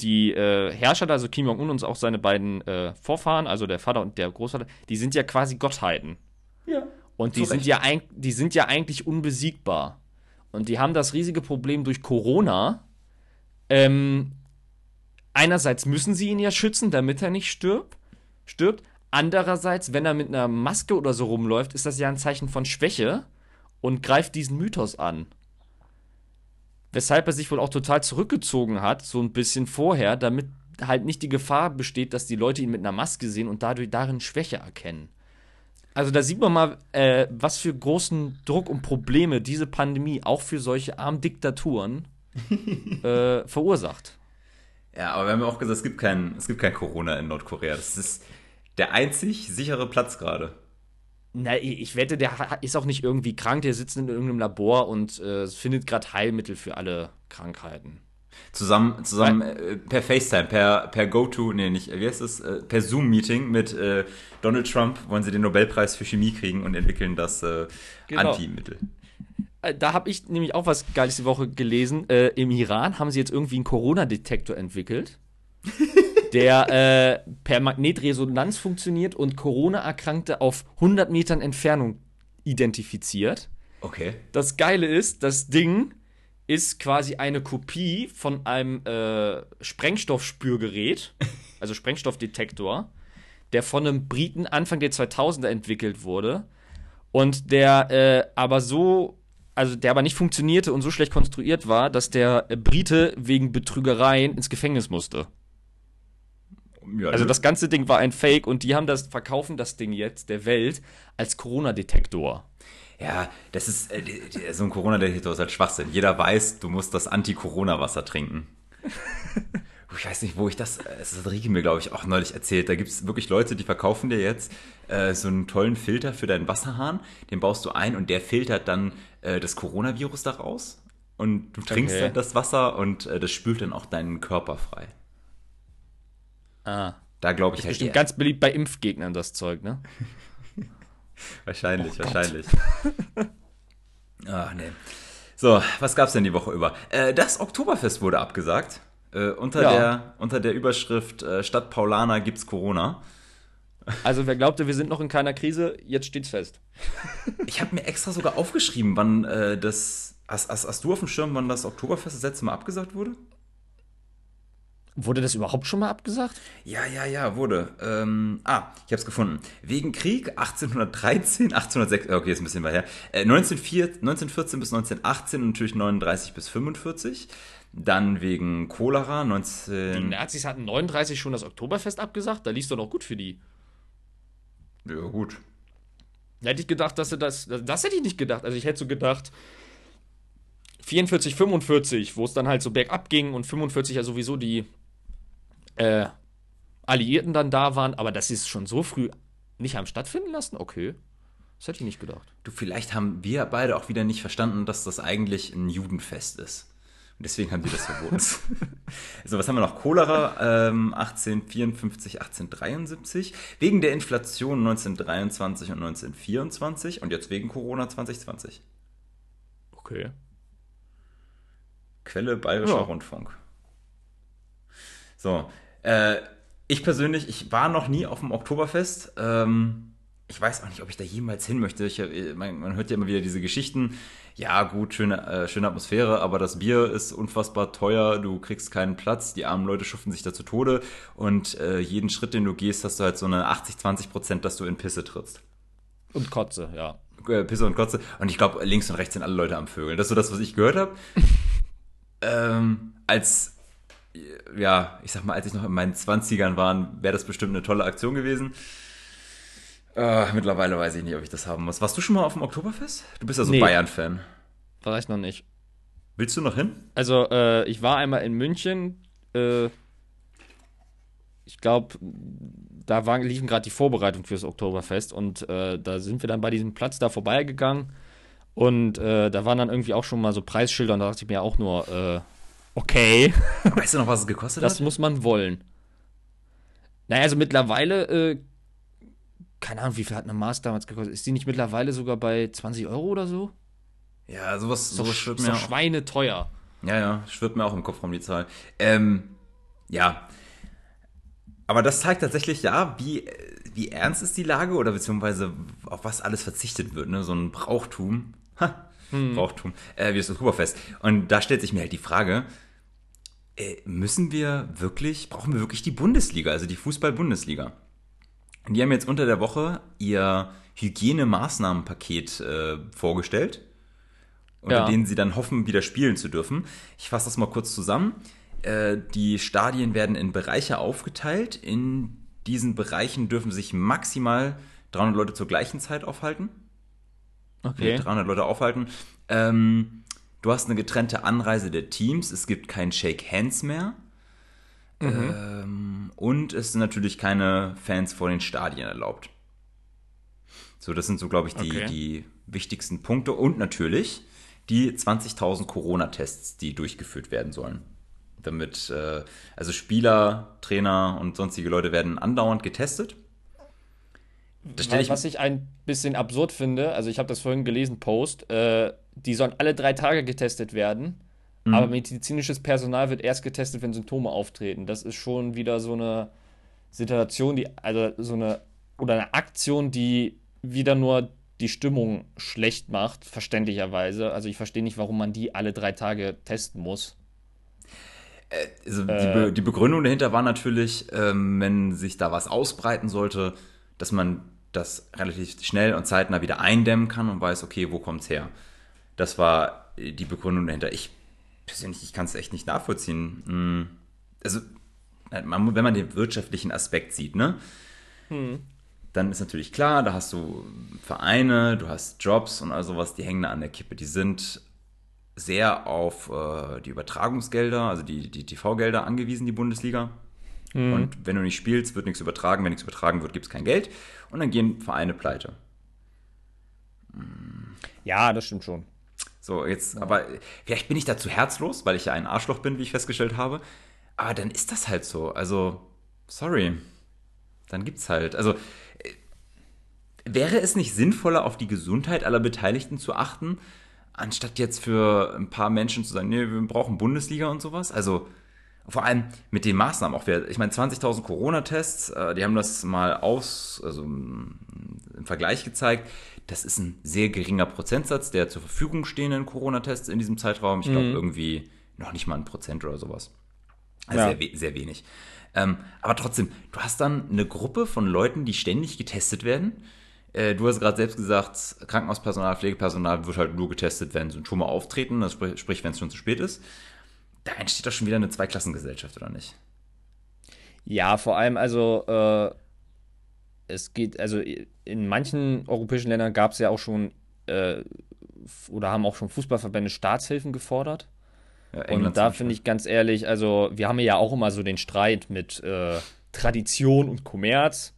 die äh, Herrscher, also Kim Jong-un und auch seine beiden äh, Vorfahren, also der Vater und der Großvater, die sind ja quasi Gottheiten. Und die sind, ja die sind ja eigentlich unbesiegbar. Und die haben das riesige Problem durch Corona. Ähm, einerseits müssen sie ihn ja schützen, damit er nicht stirbt. stirbt. Andererseits, wenn er mit einer Maske oder so rumläuft, ist das ja ein Zeichen von Schwäche und greift diesen Mythos an. Weshalb er sich wohl auch total zurückgezogen hat, so ein bisschen vorher, damit halt nicht die Gefahr besteht, dass die Leute ihn mit einer Maske sehen und dadurch darin Schwäche erkennen. Also da sieht man mal, äh, was für großen Druck und Probleme diese Pandemie auch für solche armen Diktaturen äh, verursacht. Ja, aber wir haben ja auch gesagt, es gibt kein, es gibt kein Corona in Nordkorea. Das ist der einzig sichere Platz gerade. Na, ich wette, der ist auch nicht irgendwie krank, der sitzt in irgendeinem Labor und äh, findet gerade Heilmittel für alle Krankheiten. Zusammen, zusammen äh, per FaceTime, per, per GoTo, nee, nicht, wie heißt das? Äh, per Zoom-Meeting mit äh, Donald Trump wollen sie den Nobelpreis für Chemie kriegen und entwickeln das äh, Genau. Antimittel. Äh, Da habe ich nämlich auch was Geiles die Woche gelesen. Äh, Im Iran haben sie jetzt irgendwie einen Corona-Detektor entwickelt, der äh, per Magnetresonanz funktioniert und Corona-Erkrankte auf 100 Metern Entfernung identifiziert. Okay. Das Geile ist, das Ding ist quasi eine Kopie von einem äh, Sprengstoffspürgerät, also Sprengstoffdetektor, der von einem Briten Anfang der 2000er entwickelt wurde und der äh, aber so, also der aber nicht funktionierte und so schlecht konstruiert war, dass der äh, Brite wegen Betrügereien ins Gefängnis musste. Ja, Also das ganze Ding war ein Fake und die haben das verkaufen das Ding jetzt der Welt als Corona-Detektor. Ja, das ist äh, so ein Corona-Detektor ist halt Schwachsinn. Jeder weiß, du musst das Anti-Corona-Wasser trinken. ich weiß nicht, wo ich das, das hat Rieke mir, glaube ich, auch neulich erzählt. Da gibt es wirklich Leute, die verkaufen dir jetzt äh, so einen tollen Filter für deinen Wasserhahn. Den baust du ein und der filtert dann äh, das Coronavirus daraus. Und du trinkst okay. dann das Wasser und äh, das spült dann auch deinen Körper frei. Ah. Da glaube ich ist halt bestimmt ganz beliebt bei Impfgegnern, das Zeug, ne? wahrscheinlich, oh wahrscheinlich. Ach, nee. So, was gab's denn die Woche über? Äh, das Oktoberfest wurde abgesagt. Äh, unter, ja. der, unter der Überschrift äh, Stadt Paulana gibt's Corona. Also wer glaubte, wir sind noch in keiner Krise, jetzt steht's fest. ich habe mir extra sogar aufgeschrieben, wann äh, das. Hast, hast, hast, du auf dem Schirm, wann das Oktoberfest das letzte Mal abgesagt wurde? Wurde das überhaupt schon mal abgesagt? Ja, ja, ja, wurde. Ähm, ah, ich habe es gefunden. Wegen Krieg 1813, 1806, okay, ist ein bisschen weiter her. Äh, 1904, 1914 bis 1918 und natürlich 39 bis 45. Dann wegen Cholera 19. Die Nazis hatten 39 schon das Oktoberfest abgesagt, da liest doch noch gut für die. Ja, gut. Da hätte ich gedacht, dass sie das. Das hätte ich nicht gedacht. Also ich hätte so gedacht, 44, 45, wo es dann halt so bergab ging und 45 ja sowieso die äh, Alliierten dann da waren, aber dass sie es schon so früh nicht haben stattfinden lassen, okay. Das hätte ich nicht gedacht. Du, vielleicht haben wir beide auch wieder nicht verstanden, dass das eigentlich ein Judenfest ist. Und deswegen haben die das verboten. so, was haben wir noch? Cholera ähm, 1854, 1873. Wegen der Inflation 1923 und 1924 und jetzt wegen Corona 2020. Okay. Quelle Bayerischer ja. Rundfunk. So, äh, ich persönlich, ich war noch nie auf dem Oktoberfest. Ähm, ich weiß auch nicht, ob ich da jemals hin möchte. Ich, äh, man, man, hört ja immer wieder diese Geschichten. Ja, gut, schöne, äh, schöne Atmosphäre, aber das Bier ist unfassbar teuer. Du kriegst keinen Platz. Die armen Leute schuften sich da zu Tode. Und äh, jeden Schritt, den du gehst, hast du halt so eine 80, 20 Prozent, dass du in Pisse trittst. Und Kotze, ja. Äh, Pisse und Kotze. Und ich glaube, links und rechts sind alle Leute am Vögeln. Das ist so das, was ich gehört habe. ähm, als ja, ich sag mal, als ich noch in meinen 20ern war, wäre das bestimmt eine tolle Aktion gewesen. Äh, mittlerweile weiß ich nicht, ob ich das haben muss. Warst du schon mal auf dem Oktoberfest? Du bist ja so nee, Bayern-Fan. War ich noch nicht. Willst du noch hin? Also, äh, ich war einmal in München. Äh, ich glaube, da waren, liefen gerade die Vorbereitungen fürs Oktoberfest und äh, da sind wir dann bei diesem Platz da vorbeigegangen. Und äh, da waren dann irgendwie auch schon mal so Preisschilder und da dachte ich mir auch nur, äh, Okay. Weißt du noch, was es gekostet das hat? Das muss man wollen. Naja, also mittlerweile, äh, keine Ahnung, wie viel hat eine Maß damals gekostet? Ist die nicht mittlerweile sogar bei 20 Euro oder so? Ja, sowas, sowas schwirrt mir so Schweine teuer. Ja, ja, schwirrt mir auch im Kopf rum die Zahl. Ähm, ja. Aber das zeigt tatsächlich, ja, wie, wie ernst ist die Lage oder beziehungsweise auf was alles verzichtet wird, ne? So ein Brauchtum. Ha, hm. Brauchtum, äh, wie das Oktoberfest. Und da stellt sich mir halt die Frage, äh, müssen wir wirklich, brauchen wir wirklich die Bundesliga, also die Fußball-Bundesliga? Die haben jetzt unter der Woche ihr Hygienemaßnahmenpaket äh, vorgestellt, unter ja. denen sie dann hoffen, wieder spielen zu dürfen. Ich fasse das mal kurz zusammen. Äh, die Stadien werden in Bereiche aufgeteilt. In diesen Bereichen dürfen sich maximal 300 Leute zur gleichen Zeit aufhalten okay. 300 Leute aufhalten. Ähm, du hast eine getrennte Anreise der Teams. Es gibt kein Shake Hands mehr. Mhm. Ähm, und es sind natürlich keine Fans vor den Stadien erlaubt. So, das sind so, glaube ich, die, okay. die wichtigsten Punkte. Und natürlich die 20.000 Corona-Tests, die durchgeführt werden sollen. Damit, äh, also Spieler, Trainer und sonstige Leute werden andauernd getestet. Ich was ich ein bisschen absurd finde, also ich habe das vorhin gelesen, Post, äh, die sollen alle drei Tage getestet werden, mhm. aber medizinisches Personal wird erst getestet, wenn Symptome auftreten. Das ist schon wieder so eine Situation, die, also so eine, oder eine Aktion, die wieder nur die Stimmung schlecht macht, verständlicherweise. Also ich verstehe nicht, warum man die alle drei Tage testen muss. Äh, also die, äh. Be die, Begründung dahinter war natürlich, ähm, wenn sich da was ausbreiten sollte, dass man das relativ schnell und zeitnah wieder eindämmen kann und weiß, okay, wo kommt es her? Das war die Begründung dahinter. Ich persönlich, ich kann es echt nicht nachvollziehen. Hm, also, wenn man den wirtschaftlichen Aspekt sieht, ne? Hm. dann ist natürlich klar, da hast du Vereine, du hast Jobs und all sowas, die hängen da an der Kippe. Die sind sehr auf äh, die Übertragungsgelder, also die, die TV-Gelder angewiesen, die Bundesliga. Mhm. Und wenn du nicht spielst, wird nichts übertragen. Wenn nichts übertragen wird, gibt es kein Geld. Und dann gehen Vereine pleite. Ja, das stimmt schon. So, jetzt, ja. aber vielleicht bin ich da zu herzlos, weil ich ja ein Arschloch bin, wie ich festgestellt habe. Aber dann ist das halt so. Also, sorry. Dann gibt's halt. Also, äh, wäre es nicht sinnvoller, auf die Gesundheit aller Beteiligten zu achten, anstatt jetzt für ein paar Menschen zu sagen, nee, wir brauchen Bundesliga und sowas? Also, vor allem mit den Maßnahmen auch. Ich meine, 20.000 Corona-Tests, äh, die haben das mal aus, also im Vergleich gezeigt. Das ist ein sehr geringer Prozentsatz der zur Verfügung stehenden Corona-Tests in diesem Zeitraum. Ich glaube, mhm. irgendwie noch nicht mal ein Prozent oder sowas. Also ja. sehr, sehr wenig. Ähm, aber trotzdem, du hast dann eine Gruppe von Leuten, die ständig getestet werden. Äh, du hast gerade selbst gesagt, Krankenhauspersonal, Pflegepersonal wird halt nur getestet, wenn Symptome auftreten, das sprich, sprich wenn es schon zu spät ist da entsteht doch schon wieder eine Zweiklassengesellschaft, oder nicht? Ja, vor allem, also äh, es geht, also in manchen europäischen Ländern gab es ja auch schon äh, oder haben auch schon Fußballverbände Staatshilfen gefordert. Ja, und da finde ich ganz ehrlich, also wir haben ja auch immer so den Streit mit äh, Tradition und Kommerz.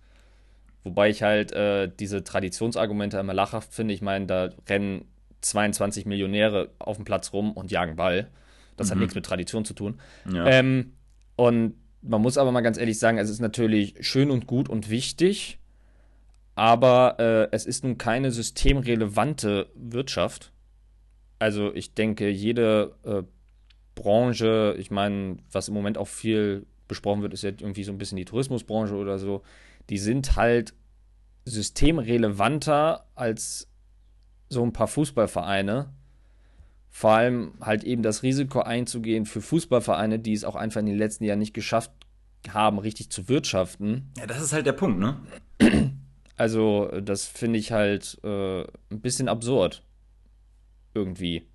Wobei ich halt äh, diese Traditionsargumente immer lachhaft finde. Ich meine, da rennen 22 Millionäre auf dem Platz rum und jagen Ball. Das mhm. hat nichts mit Tradition zu tun. Ja. Ähm, und man muss aber mal ganz ehrlich sagen, es ist natürlich schön und gut und wichtig, aber äh, es ist nun keine systemrelevante Wirtschaft. Also ich denke, jede äh, Branche, ich meine, was im Moment auch viel besprochen wird, ist ja irgendwie so ein bisschen die Tourismusbranche oder so, die sind halt systemrelevanter als so ein paar Fußballvereine vor allem halt eben das Risiko einzugehen für Fußballvereine, die es auch einfach in den letzten Jahren nicht geschafft haben, richtig zu wirtschaften. Ja, das ist halt der Punkt, ne? Also, das finde ich halt äh, ein bisschen absurd. Irgendwie.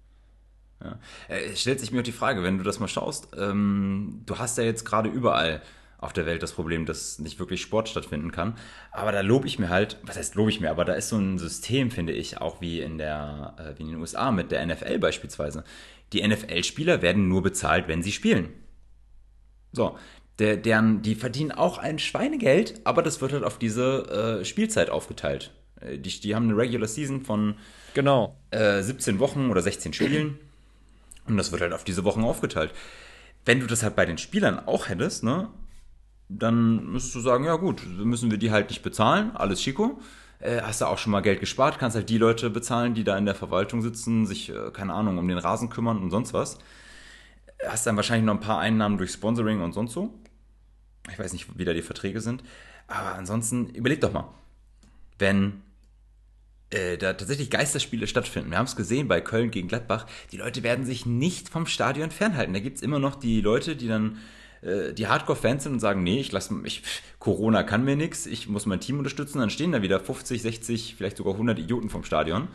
Ja. Äh, es stellt sich mir auch die Frage, wenn du das mal schaust, ähm, du hast ja jetzt gerade überall auf der Welt das Problem, dass nicht wirklich Sport stattfinden kann. Aber da lobe ich mir halt, was heißt lobe ich mir, aber da ist so ein System, finde ich, auch wie in der, äh, wie in den USA mit der NFL beispielsweise. Die NFL-Spieler werden nur bezahlt, wenn sie spielen. So, der, deren, die verdienen auch ein Schweinegeld, aber das wird halt auf diese äh, Spielzeit aufgeteilt. Äh, die, die haben eine Regular Season von genau. äh, 17 Wochen oder 16 Spielen. Und das wird halt auf diese Wochen aufgeteilt. Wenn du das halt bei den Spielern auch hättest, ne, dann müsstest du sagen, ja gut, müssen wir die halt nicht bezahlen, alles Chico. Äh, hast du auch schon mal Geld gespart, kannst halt die Leute bezahlen, die da in der Verwaltung sitzen, sich, äh, keine Ahnung, um den Rasen kümmern und sonst was. Hast dann wahrscheinlich noch ein paar Einnahmen durch Sponsoring und sonst so. Ich weiß nicht, wie da die Verträge sind. Aber ansonsten, überleg doch mal, wenn äh, da tatsächlich Geisterspiele stattfinden. Wir haben es gesehen bei Köln gegen Gladbach. Die Leute werden sich nicht vom Stadion fernhalten. Da gibt es immer noch die Leute, die dann äh, die Hardcore-Fans sind und sagen, nee, ich lasse mich, Corona kann mir nichts, ich muss mein Team unterstützen, dann stehen da wieder 50, 60, vielleicht sogar 100 Idioten vom Stadion.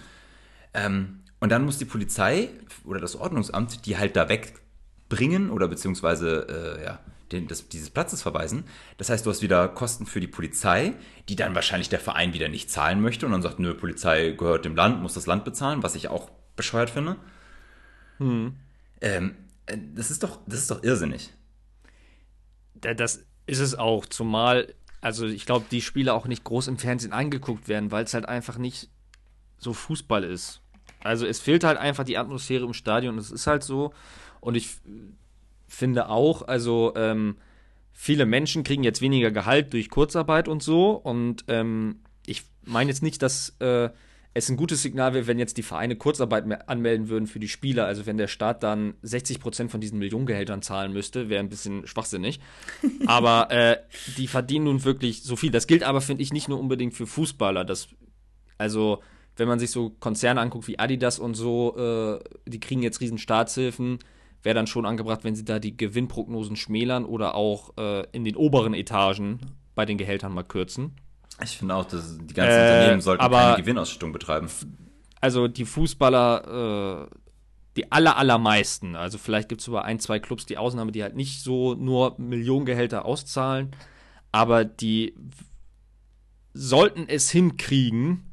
Ähm, und dann muss die Polizei oder das Ordnungsamt die halt da wegbringen oder beziehungsweise äh, ja, den, das, dieses Platzes verweisen. Das heißt, du hast wieder Kosten für die Polizei, die dann wahrscheinlich der Verein wieder nicht zahlen möchte und dann sagt, nö, Polizei gehört dem Land, muss das Land bezahlen, was ich auch bescheuert finde. Hm. Ähm, äh, das ist doch, das ist doch irrsinnig das ist es auch, zumal, also ich glaube, die Spiele auch nicht groß im Fernsehen angeguckt werden, weil es halt einfach nicht so Fußball ist. Also es fehlt halt einfach die Atmosphäre im Stadion, es ist halt so. Und ich finde auch, also ähm, viele Menschen kriegen jetzt weniger Gehalt durch Kurzarbeit und so. Und ähm, ich meine jetzt nicht, dass äh, es ein gutes Signal wäre, wenn jetzt die Vereine Kurzarbeit anmelden würden für die Spieler. Also wenn der Staat dann 60 Prozent von diesen Millionengehältern zahlen müsste, wäre ein bisschen schwachsinnig. aber äh, die verdienen nun wirklich so viel. Das gilt aber, finde ich, nicht nur unbedingt für Fußballer. Das, also wenn man sich so Konzerne anguckt wie Adidas und so, äh, die kriegen jetzt riesen Staatshilfen. Wäre dann schon angebracht, wenn sie da die Gewinnprognosen schmälern oder auch äh, in den oberen Etagen bei den Gehältern mal kürzen. Ich finde auch, dass die ganzen äh, Unternehmen sollten keine Gewinnausschüttung betreiben. Also die Fußballer, äh, die aller, allermeisten, also vielleicht gibt es sogar ein, zwei Clubs, die Ausnahme, die halt nicht so nur Millionengehälter auszahlen, aber die sollten es hinkriegen,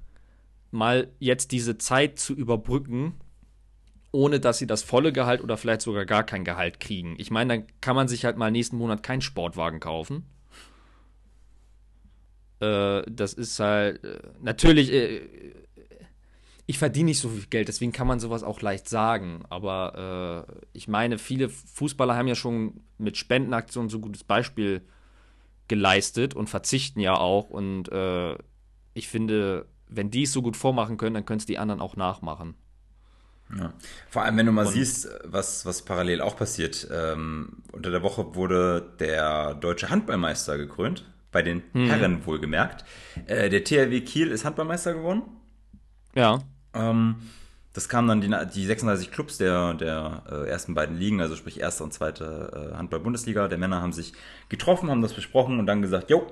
mal jetzt diese Zeit zu überbrücken, ohne dass sie das volle Gehalt oder vielleicht sogar gar kein Gehalt kriegen. Ich meine, dann kann man sich halt mal nächsten Monat keinen Sportwagen kaufen. Äh, das ist halt äh, natürlich. Äh, ich verdiene nicht so viel Geld, deswegen kann man sowas auch leicht sagen. Aber äh, ich meine, viele Fußballer haben ja schon mit Spendenaktionen so ein gutes Beispiel geleistet und verzichten ja auch. Und äh, ich finde, wenn die es so gut vormachen können, dann können es die anderen auch nachmachen. Ja. Vor allem, wenn du mal und siehst, was, was parallel auch passiert. Ähm, unter der Woche wurde der deutsche Handballmeister gekrönt, bei den hm. Herren wohlgemerkt. Äh, der THW Kiel ist Handballmeister geworden. Ja. Ähm, das kamen dann die, die 36 Clubs der, der äh, ersten beiden Ligen, also sprich erste und zweite äh, Handball-Bundesliga. Der Männer haben sich getroffen, haben das besprochen und dann gesagt, jo,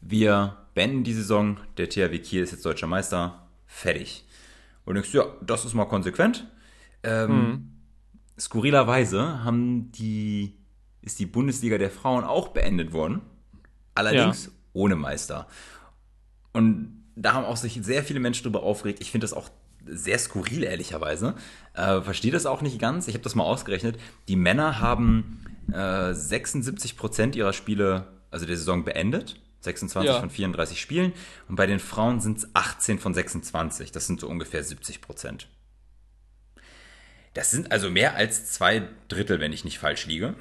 wir beenden die Saison, der THW Kiel ist jetzt deutscher Meister, fertig. Und denkst, ja, das ist mal konsequent. Ähm, mhm. Skurrilerweise haben die, ist die Bundesliga der Frauen auch beendet worden. Allerdings ja. ohne Meister. Und da haben auch sich sehr viele Menschen darüber aufgeregt. Ich finde das auch sehr skurril, ehrlicherweise. Äh, Verstehe das auch nicht ganz. Ich habe das mal ausgerechnet. Die Männer haben äh, 76 Prozent ihrer Spiele, also der Saison, beendet. 26 ja. von 34 Spielen. Und bei den Frauen sind es 18 von 26. Das sind so ungefähr 70 Prozent. Das sind also mehr als zwei Drittel, wenn ich nicht falsch liege.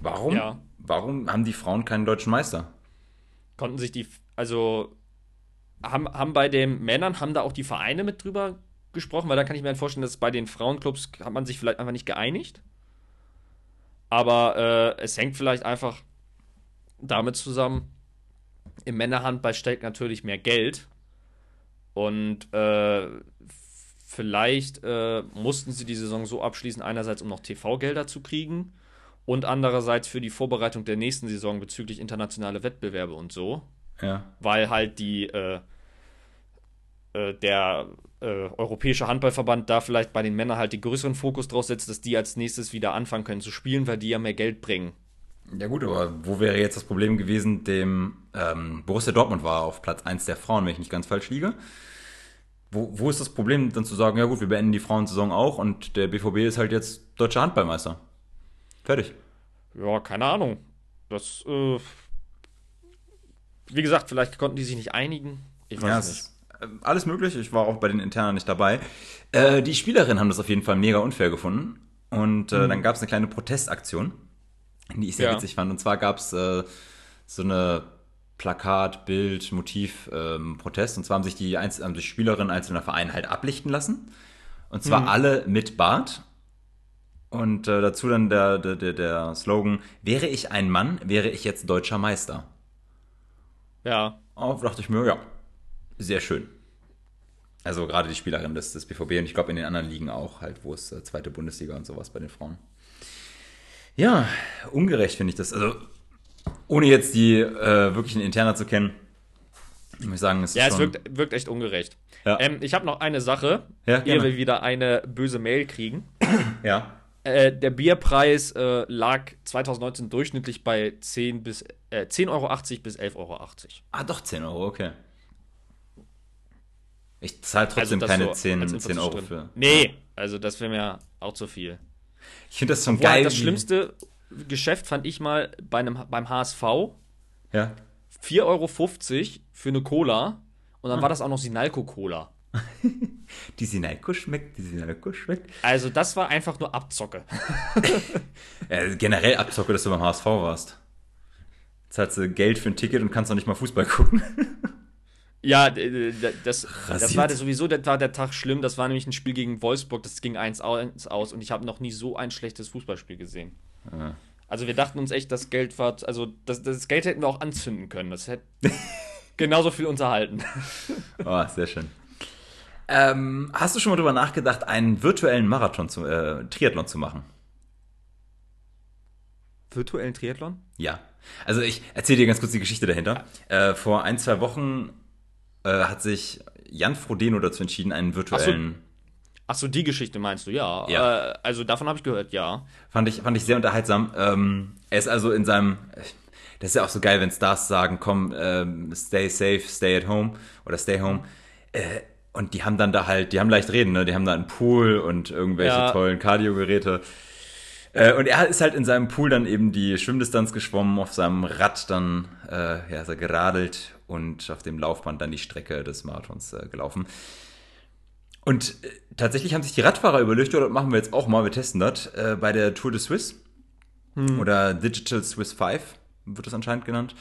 Warum? Ja. Warum haben die Frauen keinen deutschen Meister? Konnten sich die, also haben, haben bei den Männern, haben da auch die Vereine mit drüber gesprochen, weil da kann ich mir halt vorstellen, dass bei den Frauenclubs hat man sich vielleicht einfach nicht geeinigt. Aber äh, es hängt vielleicht einfach damit zusammen, im Männerhandball steckt natürlich mehr Geld. Und äh, vielleicht äh, mussten sie die Saison so abschließen, einerseits um noch TV-Gelder zu kriegen und andererseits für die Vorbereitung der nächsten Saison bezüglich internationale Wettbewerbe und so. Ja. Weil halt die äh, äh der äh, Europäische Handballverband da vielleicht bei den Männern halt den größeren Fokus draus setzt, dass die als nächstes wieder anfangen können zu spielen, weil die ja mehr Geld bringen. Ja gut, aber wo wäre jetzt das Problem gewesen, dem ähm, Borussia Dortmund war auf Platz 1 der Frauen, wenn ich nicht ganz falsch liege. Wo, wo ist das Problem, dann zu sagen, ja gut, wir beenden die Frauensaison auch und der BVB ist halt jetzt deutscher Handballmeister? Fertig. Ja, keine Ahnung. Das, äh, wie gesagt, vielleicht konnten die sich nicht einigen. Ich weiß ja, nicht. Äh, alles möglich. Ich war auch bei den Internen nicht dabei. Äh, die Spielerinnen haben das auf jeden Fall mega unfair gefunden. Und äh, mhm. dann gab es eine kleine Protestaktion die ich sehr ja. witzig fand. Und zwar gab es äh, so eine Plakat, Bild, Motiv, ähm, Protest. Und zwar haben sich die, Einz haben sich Spielerinnen einzelner Vereine halt ablichten lassen. Und zwar mhm. alle mit Bart. Und äh, dazu dann der, der, der Slogan, wäre ich ein Mann, wäre ich jetzt deutscher Meister. Ja. Und dachte ich mir, ja, sehr schön. Also gerade die Spielerin des, des BVB und ich glaube in den anderen Ligen auch, halt, wo es äh, zweite Bundesliga und sowas bei den Frauen. Ja, ungerecht finde ich das. Also, ohne jetzt die äh, wirklichen Interna zu kennen, ich muss sagen, es ja, ist. Ja, es wirkt, wirkt echt ungerecht. Ja. Ähm, ich habe noch eine Sache, ja, ehe wir wieder eine böse Mail kriegen. Ja. Äh, der Bierpreis äh, lag 2019 durchschnittlich bei 10 bis äh, 10,80 Euro bis 11,80 Euro. Ah, doch 10 Euro, okay. Ich zahle trotzdem also keine so 10, 10 Euro für. Nee, also das wäre mir auch zu viel. Ich finde das so geil. Halt das schlimmste Geschäft fand ich mal bei einem, beim HSV. Ja. 4,50 Euro für eine Cola. Und dann ah. war das auch noch Sinalco-Cola. die Sinalco schmeckt, die Sinalco schmeckt. Also, das war einfach nur Abzocke. ja, generell Abzocke, dass du beim HSV warst. Jetzt hast du Geld für ein Ticket und kannst noch nicht mal Fußball gucken. Ja, das, das war sowieso das war der Tag schlimm. Das war nämlich ein Spiel gegen Wolfsburg, das ging 1 aus und ich habe noch nie so ein schlechtes Fußballspiel gesehen. Ja. Also wir dachten uns echt, das Geld war, also das, das Geld hätten wir auch anzünden können. Das hätte genauso viel unterhalten. Oh, sehr schön. Ähm, hast du schon mal darüber nachgedacht, einen virtuellen Marathon zu, äh, Triathlon zu machen? Virtuellen Triathlon? Ja. Also ich erzähle dir ganz kurz die Geschichte dahinter. Äh, vor ein, zwei Wochen äh, hat sich Jan Frodeno dazu entschieden, einen virtuellen. Ach so, die Geschichte meinst du, ja. ja. Äh, also davon habe ich gehört, ja. Fand ich, fand ich sehr unterhaltsam. Ähm, er ist also in seinem. Das ist ja auch so geil, wenn Stars sagen, komm, ähm, stay safe, stay at home oder stay home. Äh, und die haben dann da halt, die haben leicht reden, ne? Die haben da einen Pool und irgendwelche Ja. tollen Cardio-Geräte. Äh, und er ist halt in seinem Pool dann eben die Schwimmdistanz geschwommen, auf seinem Rad dann äh, ja, ist er geradelt und auf dem Laufband dann die Strecke des Marathons äh, gelaufen. Und äh, tatsächlich haben sich die Radfahrer überlegt, das machen wir jetzt auch mal, wir testen das, äh, bei der Tour de Suisse oder Digital Swiss 5 wird das anscheinend genannt.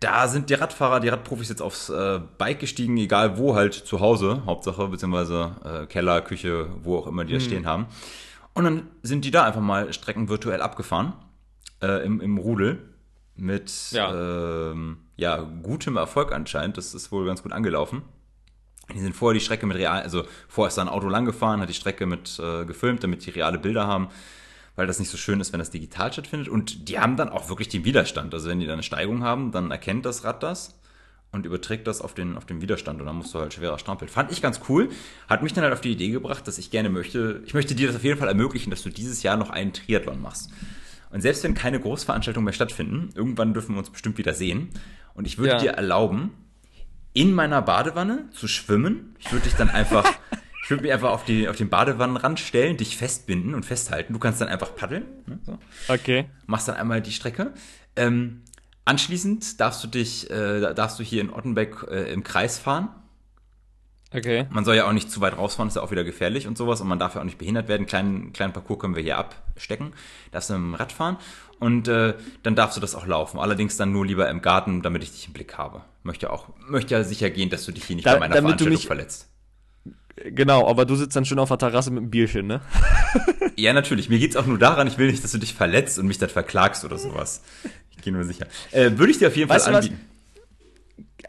Da sind die Radfahrer, die Radprofis jetzt aufs äh, Bike gestiegen, egal wo, halt zu Hause, Hauptsache, beziehungsweise äh, Keller, Küche, wo auch immer die das stehen haben. Und dann sind die da einfach mal Strecken virtuell abgefahren, äh, im, im Rudel, mit Ja. ähm, ja, gutem Erfolg anscheinend. Das ist wohl ganz gut angelaufen. Die sind vorher die Strecke mit real, also vorher ist da ein Auto lang gefahren, hat die Strecke mit äh, gefilmt, damit die reale Bilder haben, weil das nicht so schön ist, wenn das digital stattfindet. Und die haben dann auch wirklich den Widerstand. Also wenn die dann eine Steigung haben, dann erkennt das Rad das und überträgt das auf den, auf den Widerstand und dann musst du halt schwerer strampeln. Fand ich ganz cool. Hat mich dann halt auf die Idee gebracht, dass ich gerne möchte, ich möchte dir das auf jeden Fall ermöglichen, dass du dieses Jahr noch einen Triathlon machst. Und selbst wenn keine Großveranstaltungen mehr stattfinden, irgendwann dürfen wir uns bestimmt wieder sehen. Und ich würde Ja. dir erlauben, in meiner Badewanne zu schwimmen. Ich würde dich dann einfach, ich würde mich einfach auf, die, auf den Badewannenrand stellen, dich festbinden und festhalten. Du kannst dann einfach paddeln. Ne, so. Okay. Machst dann einmal die Strecke. Ähm, anschließend darfst du dich, äh, darfst du hier in Ottenbeck äh, im Kreis fahren. Okay. Man soll ja auch nicht zu weit rausfahren, ist ja auch wieder gefährlich und sowas und man darf ja auch nicht behindert werden. Kleinen, kleinen Parcours können wir hier abstecken. Darfst du mit dem Rad fahren und äh, dann darfst du das auch laufen. Allerdings dann nur lieber im Garten, damit ich dich im Blick habe. Möchte auch, möchte ja sicher gehen, dass du dich hier nicht Da- bei meiner Veranstaltung nicht- verletzt. Genau, aber du sitzt dann schön auf der Terrasse mit einem Bierchen, ne? Ja, natürlich. Mir geht's auch nur daran, ich will nicht, dass du dich verletzt und mich dann verklagst oder sowas. Ich gehe nur sicher. Äh, würde ich dir auf jeden Weißt Fall was? anbieten.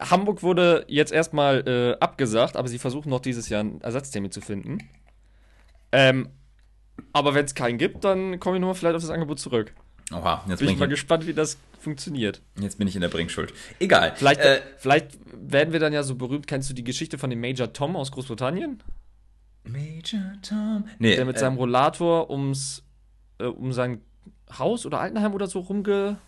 Hamburg wurde jetzt erstmal äh, abgesagt, aber sie versuchen noch dieses Jahr einen Ersatztermin zu finden. Ähm, aber wenn es keinen gibt, dann komme ich nochmal vielleicht auf das Angebot zurück. Oha, jetzt Bin ich mal gespannt, wie das funktioniert. jetzt bin ich in der Bringschuld. Egal. Vielleicht, Äh, vielleicht werden wir dann ja so berühmt. Kennst du die Geschichte von dem Major Tom aus Großbritannien? Major Tom. Nee, Der mit äh, seinem Rollator ums, äh, um sein Haus oder Altenheim oder so rumgelaufen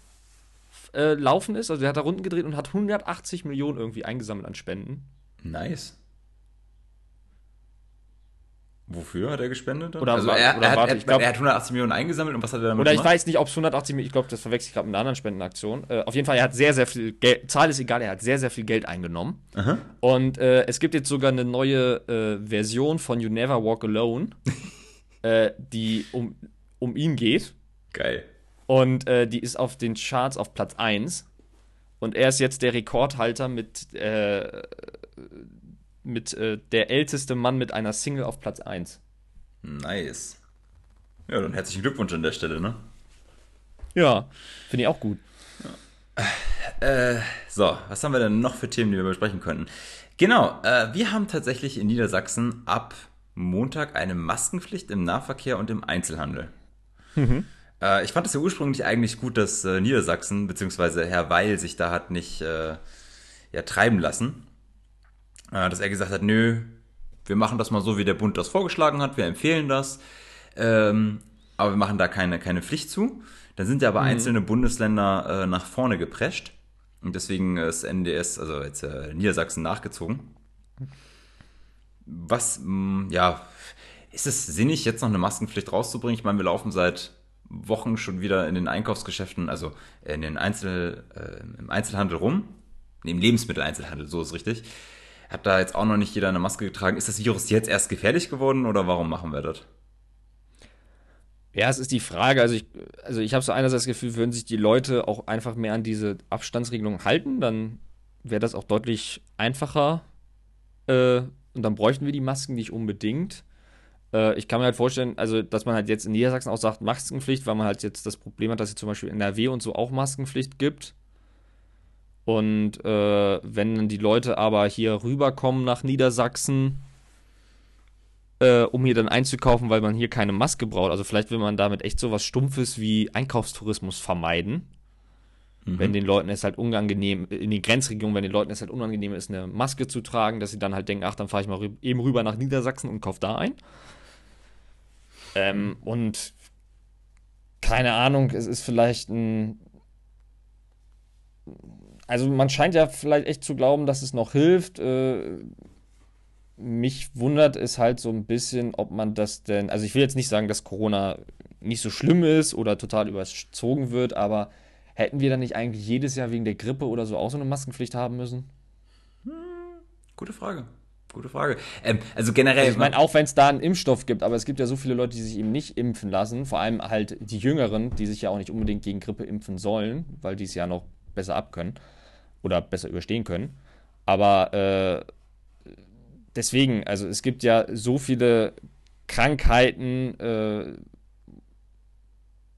äh, ist. Also der hat da Runden gedreht und hat 180 Millionen irgendwie eingesammelt an Spenden. Nice. Wofür hat er gespendet? dann? Oder also er, oder er, hat, warte, er, ich glaub- er hat 180 Millionen eingesammelt und was hat er damit Oder ich gemacht? weiß nicht, ob es 180 Millionen, ich glaube, das verwechsel ich gerade mit einer anderen Spendenaktion. Äh, auf jeden Fall, er hat sehr, sehr viel Geld, Zahl ist egal, er hat sehr, sehr viel Geld eingenommen. Aha. Und äh, es gibt jetzt sogar eine neue äh, Version von You Never Walk Alone, äh, die um, um ihn geht. Geil. Und äh, die ist auf den Charts auf Platz 1. Und er ist jetzt der Rekordhalter mit, äh, mit äh, der älteste Mann mit einer Single auf Platz 1. Nice. Ja, dann herzlichen Glückwunsch an der Stelle, ne? Ja, finde ich auch gut. Äh, so, was haben wir denn noch für Themen, die wir besprechen könnten? Genau, äh, wir haben tatsächlich in Niedersachsen ab Montag eine Maskenpflicht im Nahverkehr und im Einzelhandel. Äh, ich fand es ja ursprünglich eigentlich gut, dass äh, Niedersachsen bzw. Herr Weil sich da hat nicht äh, ja, treiben lassen. Äh, dass er gesagt hat, nö, wir machen das mal so, wie der Bund das vorgeschlagen hat, wir empfehlen das, ähm, aber wir machen da keine, keine Pflicht zu. Dann sind ja aber einzelne Bundesländer äh, nach vorne geprescht und deswegen ist NDS, also jetzt äh, Niedersachsen nachgezogen. Was, mh, ja, ist es sinnig, jetzt noch eine Maskenpflicht rauszubringen? Ich meine, wir laufen seit Wochen schon wieder in den Einkaufsgeschäften, also in den Einzel, äh, im Einzelhandel rum. Im Lebensmitteleinzelhandel, so ist richtig. Hat da jetzt auch noch nicht jeder eine Maske getragen. Ist das Virus jetzt erst gefährlich geworden oder warum machen wir das? Ja, es ist die Frage. Also ich, also ich habe so einerseits das Gefühl, würden sich die Leute auch einfach mehr an diese Abstandsregelung halten, dann wäre das auch deutlich einfacher. Äh, und dann bräuchten wir die Masken nicht unbedingt. Äh, ich kann mir halt vorstellen, also dass man halt jetzt in Niedersachsen auch sagt Maskenpflicht, weil man halt jetzt das Problem hat, dass es zum Beispiel in NRW und so auch Maskenpflicht gibt. Und äh, wenn dann die Leute aber hier rüberkommen nach Niedersachsen, äh, um hier dann einzukaufen, weil man hier keine Maske braucht. Also vielleicht will man damit echt sowas Stumpfes wie Einkaufstourismus vermeiden. Wenn den Leuten es halt unangenehm, in den Grenzregionen, wenn den Leuten es halt unangenehm ist, eine Maske zu tragen, dass sie dann halt denken, ach, dann fahre ich mal rü eben rüber nach Niedersachsen und kaufe da ein. Ähm, und keine Ahnung, es ist vielleicht ein, also man scheint ja vielleicht echt zu glauben, dass es noch hilft. Äh, mich wundert es halt so ein bisschen, ob man das denn, also ich will jetzt nicht sagen, dass Corona nicht so schlimm ist oder total überzogen wird, aber hätten wir dann nicht eigentlich jedes Jahr wegen der Grippe oder so auch so eine Maskenpflicht haben müssen? Hm, gute Frage. Gute Frage. Ähm, also generell. Also ich meine, auch wenn es da einen Impfstoff gibt, aber es gibt ja so viele Leute, die sich eben nicht impfen lassen, vor allem halt die Jüngeren, die sich ja auch nicht unbedingt gegen Grippe impfen sollen, weil die es ja noch besser abkönnen oder besser überstehen können. Aber äh, deswegen, also es gibt ja so viele Krankheiten, äh,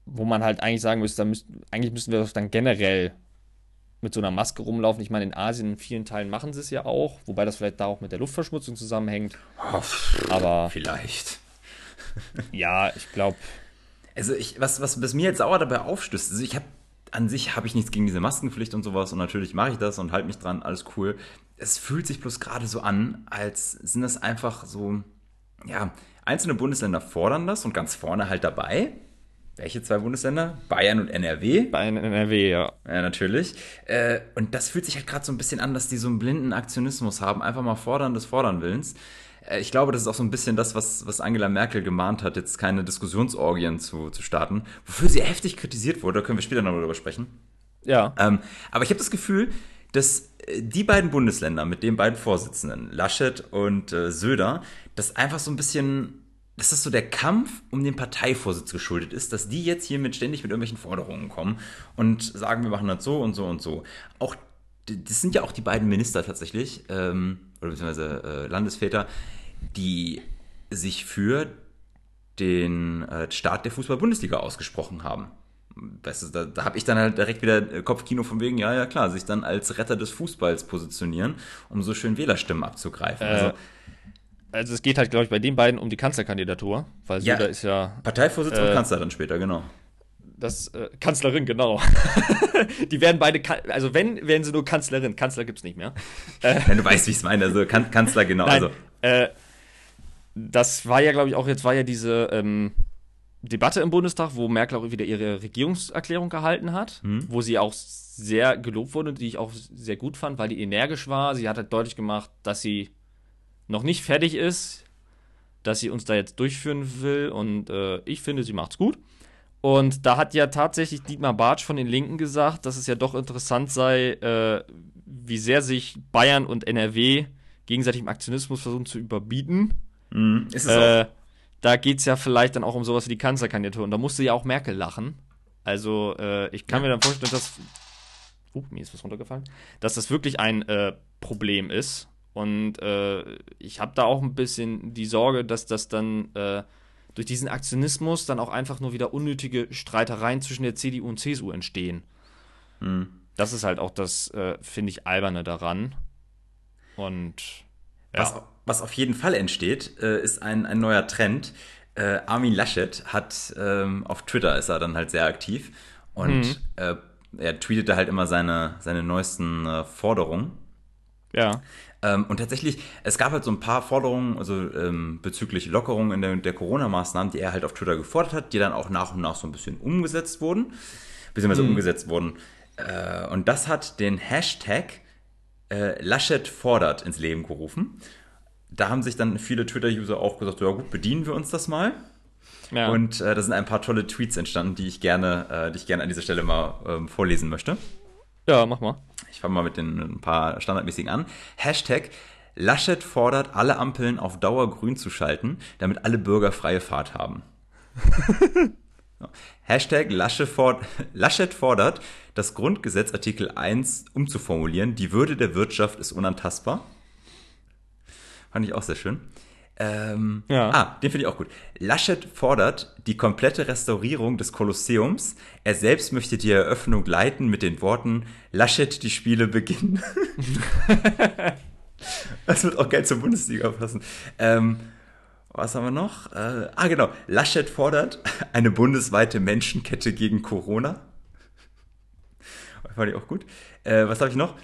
wo man halt eigentlich sagen müsste, müsst, eigentlich müssten wir das dann generell mit so einer Maske rumlaufen. Ich meine, in Asien in vielen Teilen machen sie es ja auch, wobei das vielleicht da auch mit der Luftverschmutzung zusammenhängt. Oh, aber vielleicht. ja, ich glaube. Also ich, was, was, was mir jetzt sauer dabei aufstößt, also ich habe an sich habe ich nichts gegen diese Maskenpflicht und sowas und natürlich mache ich das und halte mich dran, alles cool. Es fühlt sich bloß gerade so an, als sind das einfach so, ja, einzelne Bundesländer fordern das und ganz vorne halt dabei. Welche zwei Bundesländer? Bayern und NRW. Bayern und NRW, ja. Ja, natürlich. Äh, und das fühlt sich halt gerade so ein bisschen an, dass die so einen blinden Aktionismus haben, einfach mal fordern des Fordern Willens. Äh, ich glaube, das ist auch so ein bisschen das, was, was Angela Merkel gemahnt hat, jetzt keine Diskussionsorgien zu, zu starten, wofür sie heftig kritisiert wurde, da können wir später noch darüber sprechen. Ja. Ähm, aber ich habe das Gefühl, dass äh, die beiden Bundesländer mit den beiden Vorsitzenden, Laschet und äh, Söder, das einfach so ein bisschen dass das so der Kampf um den Parteivorsitz geschuldet ist, dass die jetzt hier mit ständig mit irgendwelchen Forderungen kommen und sagen, wir machen das so und so und so. Auch das sind ja auch die beiden Minister tatsächlich, ähm, oder beziehungsweise äh, Landesväter, die sich für den äh, Start der Fußball-Bundesliga ausgesprochen haben. Weißt du, da, da habe ich dann halt direkt wieder äh, Kopfkino von wegen, ja, ja klar, sich dann als Retter des Fußballs positionieren, um so schön Wählerstimmen abzugreifen. Äh, also, also es geht halt, glaube ich, bei den beiden um die Kanzlerkandidatur, weil ja, Söder ist ja. Parteivorsitz äh, und Kanzler dann später, genau. Das, äh, Kanzlerin, genau. die werden beide, also wenn, werden sie nur Kanzlerin. Kanzler gibt es nicht mehr. Wenn du weißt, wie ich es meine, also kan Kanzler, genau. Nein, also. Äh, das war ja, glaube ich, auch, jetzt war ja diese ähm, Debatte im Bundestag, wo Merkel auch wieder ihre Regierungserklärung gehalten hat, hm. wo sie auch sehr gelobt wurde, die ich auch sehr gut fand, weil die energisch war. Sie hat halt deutlich gemacht, dass sie noch nicht fertig ist, dass sie uns da jetzt durchführen will und äh, ich finde, sie macht's gut. Und da hat ja tatsächlich Dietmar Bartsch von den Linken gesagt, dass es ja doch interessant sei, äh, wie sehr sich Bayern und NRW gegenseitig im Aktionismus versuchen zu überbieten. Mm, ist es äh, auch. Da geht es ja vielleicht dann auch um sowas wie die Kanzlerkandidatur. Und da musste ja auch Merkel lachen. Also äh, ich kann ja. mir dann vorstellen, dass. Uh, mir ist was runtergefallen. Dass das wirklich ein äh, Problem ist. Und äh, ich habe da auch ein bisschen die Sorge, dass das dann äh, durch diesen Aktionismus dann auch einfach nur wieder unnötige Streitereien zwischen der CDU und CSU entstehen. Mhm. Das ist halt auch das, äh, finde ich, alberne daran. Und ja. was, was auf jeden Fall entsteht, äh, ist ein, ein neuer Trend. Äh, Armin Laschet hat ähm, auf Twitter ist er dann halt sehr aktiv und mhm. Äh, er tweetete halt immer seine, seine neuesten äh, Forderungen. Ja. Ähm, und tatsächlich, es gab halt so ein paar Forderungen, also ähm, bezüglich Lockerungen in der, der Corona-Maßnahmen, die er halt auf Twitter gefordert hat, die dann auch nach und nach so ein bisschen umgesetzt wurden, beziehungsweise mhm. umgesetzt wurden. Äh, und das hat den Hashtag äh, Laschet fordert ins Leben gerufen. Da haben sich dann viele Twitter-User auch gesagt, ja gut, bedienen wir uns das mal. Ja. Und äh, da sind ein paar tolle Tweets entstanden, die ich gerne, äh, die ich gerne an dieser Stelle mal ähm, vorlesen möchte. Ja, mach mal. Ich fange mal mit den ein paar standardmäßigen an. Hashtag Laschet fordert, alle Ampeln auf Dauer grün zu schalten, damit alle Bürger freie Fahrt haben. Hashtag Laschet fordert, das Grundgesetz Artikel 1 umzuformulieren. Die Würde der Wirtschaft ist unantastbar. Fand ich auch sehr schön. Ähm, ja. Ah, den finde ich auch gut. Laschet fordert die komplette Restaurierung des Kolosseums. Er selbst möchte die Eröffnung leiten mit den Worten: Laschet, die Spiele beginnen. das wird auch geil zur Bundesliga passen. Ähm, was haben wir noch? Äh, ah, genau. Laschet fordert eine bundesweite Menschenkette gegen Corona. Fand ich auch gut. Äh, was habe ich noch?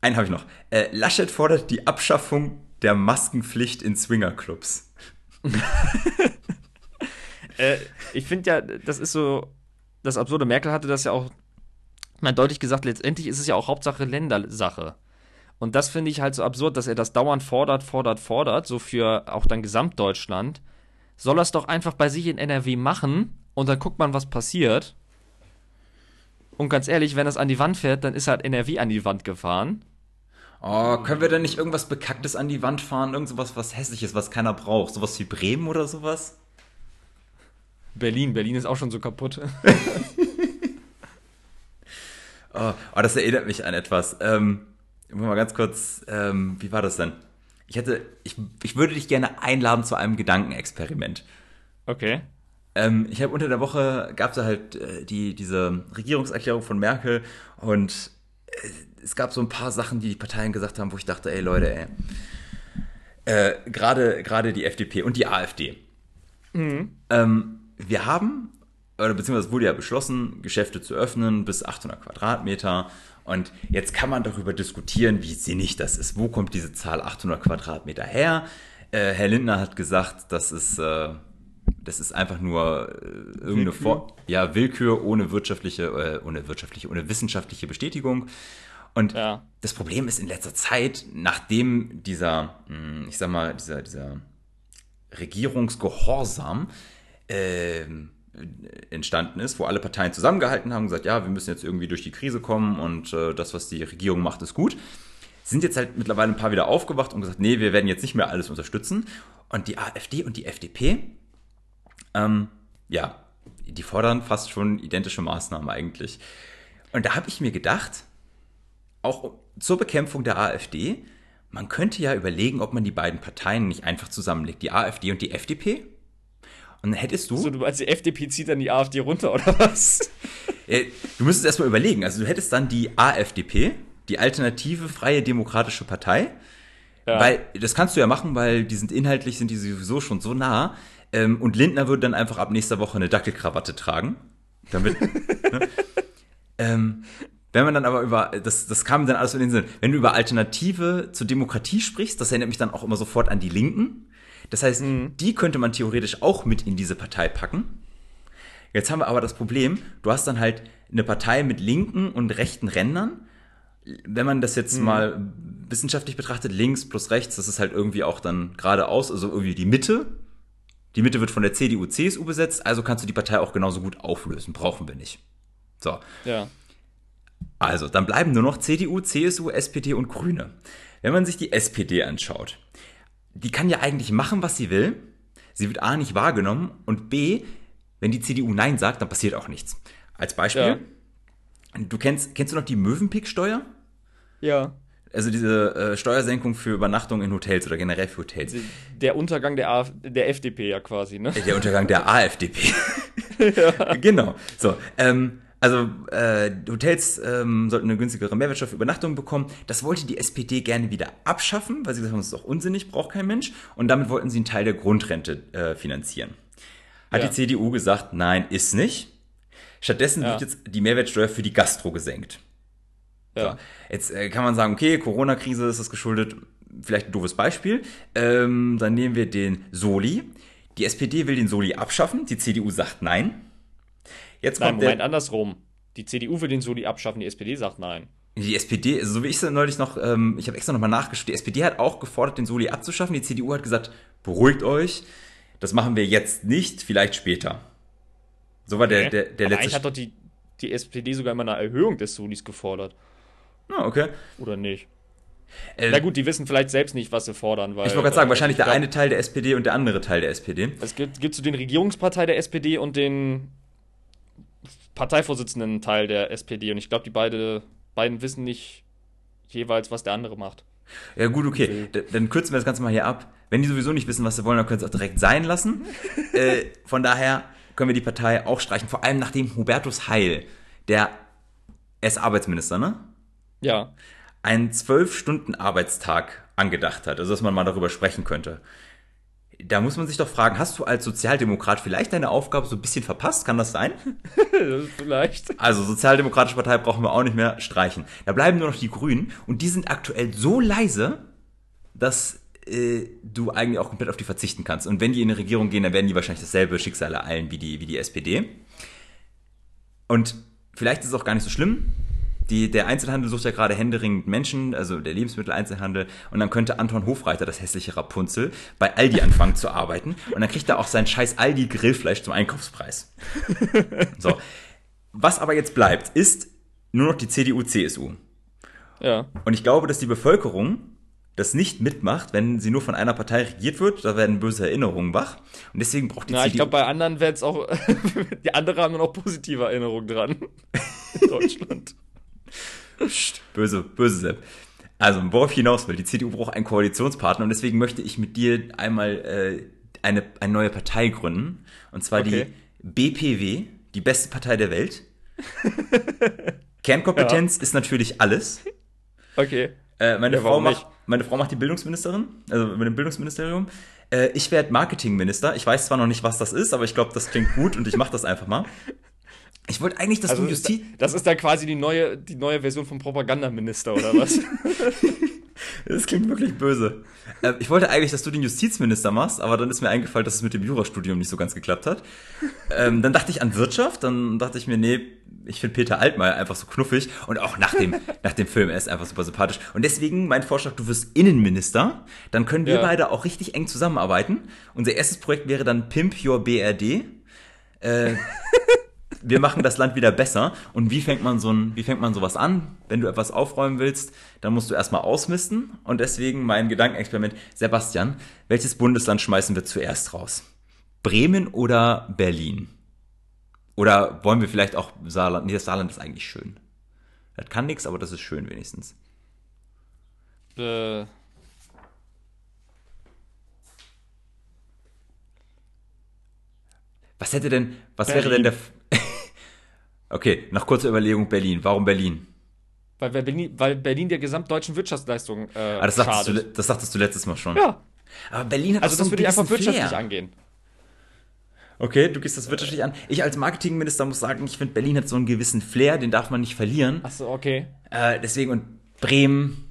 Einen habe ich noch. Äh, Laschet fordert die Abschaffung der Maskenpflicht in Swingerclubs. äh, ich finde ja, das ist so das Absurde. Merkel hatte das ja auch mal deutlich gesagt, letztendlich ist es ja auch Hauptsache Ländersache. Und das finde ich halt so absurd, dass er das dauernd fordert, fordert, fordert, so für auch dann Gesamtdeutschland. Soll er es doch einfach bei sich in NRW machen und dann guckt man, was passiert. Und ganz ehrlich, wenn es an die Wand fährt, dann ist halt NRW an die Wand gefahren. Oh, können wir denn nicht irgendwas Bekacktes an die Wand fahren? Irgend sowas, was hässliches, was keiner braucht? Sowas wie Bremen oder sowas? Berlin, Berlin ist auch schon so kaputt. oh, oh, das erinnert mich an etwas. Ähm, mal ganz kurz, ähm, wie war das denn? Ich hätte, ich, ich würde dich gerne einladen zu einem Gedankenexperiment. Okay. Ähm, ich habe unter der Woche gab es halt äh, die, diese Regierungserklärung von Merkel und äh, es gab so ein paar Sachen, die die Parteien gesagt haben, wo ich dachte, ey Leute, ey, äh, gerade gerade die FDP und die AfD. Mhm. Ähm, wir haben, oder beziehungsweise es wurde ja beschlossen, Geschäfte zu öffnen bis 800 Quadratmeter. Und jetzt kann man darüber diskutieren, wie sinnig das ist. Wo kommt diese Zahl 800 Quadratmeter her? Äh, Herr Lindner hat gesagt, das ist, äh, das ist einfach nur äh, irgendeine Willkür. Vor ja, Willkür ohne wirtschaftliche, äh, ohne wirtschaftliche, ohne wissenschaftliche Bestätigung. Und ja. das Problem ist in letzter Zeit, nachdem dieser, hm, ich sag mal, dieser, dieser Regierungsgehorsam äh, entstanden ist, wo alle Parteien zusammengehalten haben und gesagt, ja, wir müssen jetzt irgendwie durch die Krise kommen und äh, das, was die Regierung macht, ist gut. Sind jetzt halt mittlerweile ein paar wieder aufgewacht und gesagt, nee, wir werden jetzt nicht mehr alles unterstützen. Und die AfD und die FDP, ähm, ja, die fordern fast schon identische Maßnahmen eigentlich. Und da habe ich mir gedacht, auch zur Bekämpfung der AfD, man könnte ja überlegen, ob man die beiden Parteien nicht einfach zusammenlegt, die AfD und die FDP. Und dann hättest du. So, du meinst, die FDP zieht dann die AfD runter, oder was? du müsstest erstmal überlegen. Also, du hättest dann die AfDP, die Alternative Freie Demokratische Partei. Ja. Weil, das kannst du ja machen, weil die sind inhaltlich, sind die sowieso schon so nah. Ähm, und Lindner würde dann einfach ab nächster Woche eine Dackelkrawatte tragen. Damit. ne? ähm, wenn man dann aber über, das, das kam dann alles in den Sinn, wenn du über Alternative zur Demokratie sprichst, das erinnert mich dann auch immer sofort an die Linken. Das heißt, mhm. die könnte man theoretisch auch mit in diese Partei packen. Jetzt haben wir aber das Problem, du hast dann halt eine Partei mit linken und rechten Rändern. Wenn man das jetzt mhm. mal wissenschaftlich betrachtet, links plus rechts, das ist halt irgendwie auch dann geradeaus, also irgendwie die Mitte. Die Mitte wird von der CDU, CSU besetzt, also kannst du die Partei auch genauso gut auflösen. Brauchen wir nicht. So. Ja. Also, dann bleiben nur noch CDU, CSU, SPD und Grüne. Wenn man sich die SPD anschaut, die kann ja eigentlich machen, was sie will. Sie wird A nicht wahrgenommen und B, wenn die CDU Nein sagt, dann passiert auch nichts. Als Beispiel, ja. du kennst, kennst du noch die Möwenpick-Steuer? Ja. Also diese äh, Steuersenkung für Übernachtung in Hotels oder generell für Hotels. Der Untergang der, AF der FDP ja quasi, ne? Der Untergang der AfDP. ja. Genau. So, ähm, also äh, Hotels ähm, sollten eine günstigere Mehrwertsteuer für Übernachtungen bekommen. Das wollte die SPD gerne wieder abschaffen, weil sie gesagt haben, das ist doch unsinnig, braucht kein Mensch. Und damit wollten sie einen Teil der Grundrente äh, finanzieren. Hat ja. die CDU gesagt, nein, ist nicht. Stattdessen ja. wird jetzt die Mehrwertsteuer für die Gastro gesenkt. Ja. So. Jetzt äh, kann man sagen, okay, Corona-Krise ist das geschuldet. Vielleicht ein doofes Beispiel. Ähm, dann nehmen wir den Soli. Die SPD will den Soli abschaffen, die CDU sagt nein. Jetzt nein, kommt Moment, der, andersrum. Die CDU will den Soli abschaffen, die SPD sagt nein. Die SPD, also so wie ich es neulich noch, ähm, ich habe extra nochmal nachgeschaut, die SPD hat auch gefordert, den Soli abzuschaffen. Die CDU hat gesagt, beruhigt euch, das machen wir jetzt nicht, vielleicht später. So war okay. der, der, der Aber letzte. Eigentlich hat doch die, die SPD sogar immer eine Erhöhung des Solis gefordert. Ah, okay. Oder nicht? Äh, Na gut, die wissen vielleicht selbst nicht, was sie fordern. Weil, ich wollte gerade sagen, wahrscheinlich der eine Teil der SPD und der andere Teil der SPD. Es gibt, gibt so den Regierungspartei der SPD und den Parteivorsitzenden Teil der SPD und ich glaube, die beide, beiden wissen nicht jeweils, was der andere macht. Ja, gut, okay. okay. Dann kürzen wir das Ganze mal hier ab. Wenn die sowieso nicht wissen, was sie wollen, dann können sie es auch direkt sein lassen. äh, von daher können wir die Partei auch streichen. Vor allem nachdem Hubertus Heil, der, er ist Arbeitsminister, ne? Ja. Einen zwölf Stunden Arbeitstag angedacht hat. Also, dass man mal darüber sprechen könnte da muss man sich doch fragen, hast du als Sozialdemokrat vielleicht deine Aufgabe so ein bisschen verpasst? Kann das sein? vielleicht. Also Sozialdemokratische Partei brauchen wir auch nicht mehr streichen. Da bleiben nur noch die Grünen und die sind aktuell so leise, dass äh, du eigentlich auch komplett auf die verzichten kannst. Und wenn die in eine Regierung gehen, dann werden die wahrscheinlich dasselbe Schicksal ereilen wie die, wie die SPD. Und vielleicht ist es auch gar nicht so schlimm, die, der Einzelhandel sucht ja gerade händeringend Menschen, also der Lebensmitteleinzelhandel, und dann könnte Anton Hofreiter, das hässliche Rapunzel, bei Aldi anfangen zu arbeiten und dann kriegt er auch sein scheiß Aldi Grillfleisch zum Einkaufspreis. So. Was aber jetzt bleibt, ist nur noch die CDU, CSU. Ja. Und ich glaube, dass die Bevölkerung das nicht mitmacht, wenn sie nur von einer Partei regiert wird. Da werden böse Erinnerungen wach. Und deswegen braucht die Na, ich CDU. glaube, bei anderen werden es auch. die anderen haben noch positive Erinnerungen dran. In Deutschland. Böse, böse Sepp. Also, worauf ich hinaus will, die CDU braucht einen Koalitionspartner und deswegen möchte ich mit dir einmal äh, eine, eine neue Partei gründen. Und zwar Okay. die BPW, die beste Partei der Welt. Kernkompetenz ist natürlich alles. Okay. Äh, meine, Ja, Frau macht, nicht? meine Frau macht die Bildungsministerin, also mit dem Bildungsministerium. Äh, ich werde Marketingminister. Ich weiß zwar noch nicht, was das ist, aber ich glaube, das klingt gut und ich mache das einfach mal. Ich wollte eigentlich, dass Also du Justiz... das ist dann quasi die neue, die neue Version vom Propagandaminister, oder was? Das klingt wirklich böse. Äh, ich wollte eigentlich, dass du den Justizminister machst, aber dann ist mir eingefallen, dass es mit dem Jurastudium nicht so ganz geklappt hat. Ähm, dann dachte ich an Wirtschaft, dann dachte ich mir, nee, ich finde Peter Altmaier einfach so knuffig und auch nach dem, nach dem Film, er ist einfach super sympathisch. Und deswegen mein Vorschlag, du wirst Innenminister, dann können wir Ja. beide auch richtig eng zusammenarbeiten. Unser erstes Projekt wäre dann Pimp Your BRD. Äh, wir machen das Land wieder besser. Und wie fängt man so ein, wie fängt man sowas an? Wenn du etwas aufräumen willst, dann musst du erstmal ausmisten. Und deswegen mein Gedankenexperiment. Sebastian, welches Bundesland schmeißen wir zuerst raus? Bremen oder Berlin? Oder wollen wir vielleicht auch Saarland? Nee, das Saarland ist eigentlich schön. Das kann nichts, aber das ist schön wenigstens. äh, Was hätte denn, was Berlin. wäre denn der, okay, nach kurzer Überlegung Berlin. Warum Berlin? weil, Berlin, weil Berlin der gesamtdeutschen Wirtschaftsleistung äh, Ah, das du, schadet. das sagtest du letztes Mal schon. Ja, Aber Berlin hat also das so würde ich einfach wirtschaftlich Flair. angehen. Okay, du gehst das wirtschaftlich an. Ich als Marketingminister muss sagen, ich finde, Berlin hat so einen gewissen Flair, den darf man nicht verlieren. Achso, okay. Äh, deswegen, und Bremen,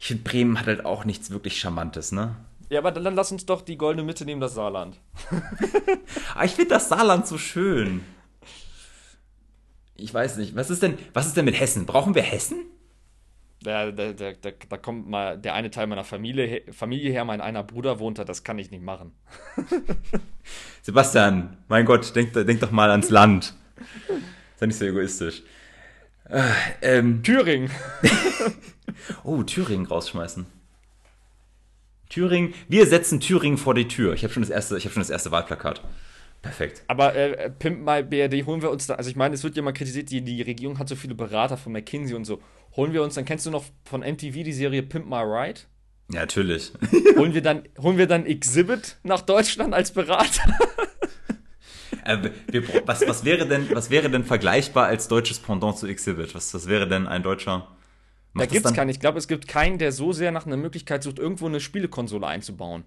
ich finde, Bremen hat halt auch nichts wirklich Charmantes, ne? Ja, aber dann, dann lass uns doch die goldene Mitte nehmen, das Saarland. Aber ich finde das Saarland so schön. Ich weiß nicht, was ist denn, was ist denn mit Hessen? Brauchen wir Hessen? Da, da, da, da, kommt mal der eine Teil meiner Familie, Familie her, mein einer Bruder wohnt da, das kann ich nicht machen. Sebastian, mein Gott, denk, denk doch mal ans Land. Sei nicht so egoistisch. Äh, ähm, Thüringen. oh, Thüringen rausschmeißen. Thüringen, wir setzen Thüringen vor die Tür. Ich habe schon das erste, ich habe schon das erste Wahlplakat. Perfekt. Aber äh, Pimp My BRD holen wir uns da, also ich meine, es wird ja mal kritisiert, die, die Regierung hat so viele Berater von McKinsey und so. Holen wir uns, dann kennst du noch von MTV die Serie Pimp My Ride? Ja, natürlich. Holen wir dann, holen wir dann Exhibit nach Deutschland als Berater? äh, wir, was, was, wäre denn, was wäre denn vergleichbar als deutsches Pendant zu Exhibit? Was, was wäre denn ein deutscher? Da Macht das gibt's dann- keinen. Ich glaube, es gibt keinen, der so sehr nach einer Möglichkeit sucht, irgendwo eine Spielekonsole einzubauen.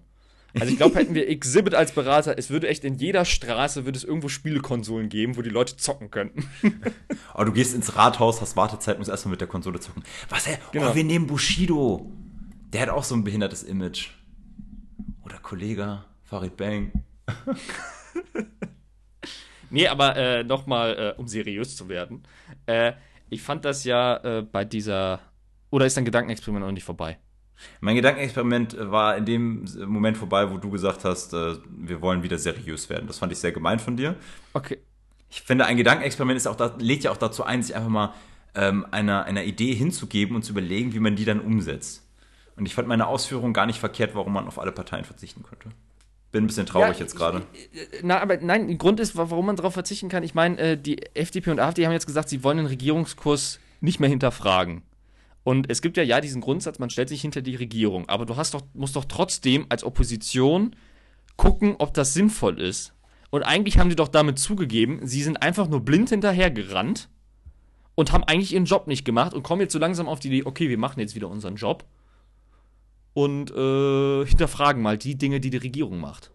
Also ich glaube, hätten wir Exhibit als Berater, es würde echt in jeder Straße würde es irgendwo Spielekonsolen geben, wo die Leute zocken könnten. Oh, du gehst ins Rathaus, hast Wartezeit, musst erstmal mit der Konsole zocken. Was, hä? Genau. Oh, wir nehmen Bushido. Der hat auch so ein behindertes Image. Oder Kollege, Farid Bang. Nee, aber äh, nochmal, äh, um seriös zu werden. Äh, ich fand das ja äh, bei dieser. Oder ist dein Gedankenexperiment noch nicht vorbei? Mein Gedankenexperiment äh, war in dem Moment vorbei, wo du gesagt hast, äh, wir wollen wieder seriös werden. Das fand ich sehr gemein von dir. Okay. Ich finde, ein Gedankenexperiment ist auch da, lädt ja auch dazu ein, sich einfach mal ähm, einer, einer Idee hinzugeben und zu überlegen, wie man die dann umsetzt. Und ich fand meine Ausführung gar nicht verkehrt, warum man auf alle Parteien verzichten könnte. Bin ein bisschen traurig Ja, jetzt gerade. Na, aber nein, der Grund ist, wa- warum man darauf verzichten kann. Ich meine, äh, die FDP und AfD haben jetzt gesagt, sie wollen den Regierungskurs nicht mehr hinterfragen. Und es gibt ja ja diesen Grundsatz, man stellt sich hinter die Regierung. Aber du hast doch, musst doch trotzdem als Opposition gucken, ob das sinnvoll ist. Und eigentlich haben die doch damit zugegeben, sie sind einfach nur blind hinterhergerannt und haben eigentlich ihren Job nicht gemacht und kommen jetzt so langsam auf die Idee, okay, wir machen jetzt wieder unseren Job und äh, hinterfragen mal die Dinge, die die Regierung macht.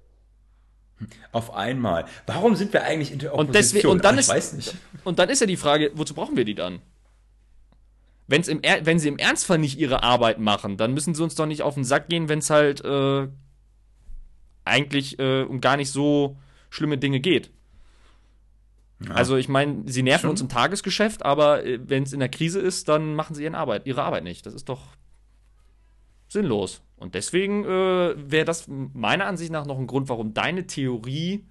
Auf einmal. Warum sind wir eigentlich in der Und Opposition? deswegen- und dann ich ist- weiß nicht. Und dann ist ja die Frage, wozu brauchen wir die dann? Wenn's im er wenn sie im Ernstfall nicht ihre Arbeit machen, dann müssen sie uns doch nicht auf den Sack gehen, wenn es halt äh, eigentlich äh, um gar nicht so schlimme Dinge geht. Ja. Also ich meine, sie nerven Schon. uns im Tagesgeschäft, aber äh, wenn es in der Krise ist, dann machen sie ihre Arbeit, ihre Arbeit nicht. Das ist doch sinnlos. Und deswegen äh, wäre das meiner Ansicht nach noch ein Grund, warum deine Theorie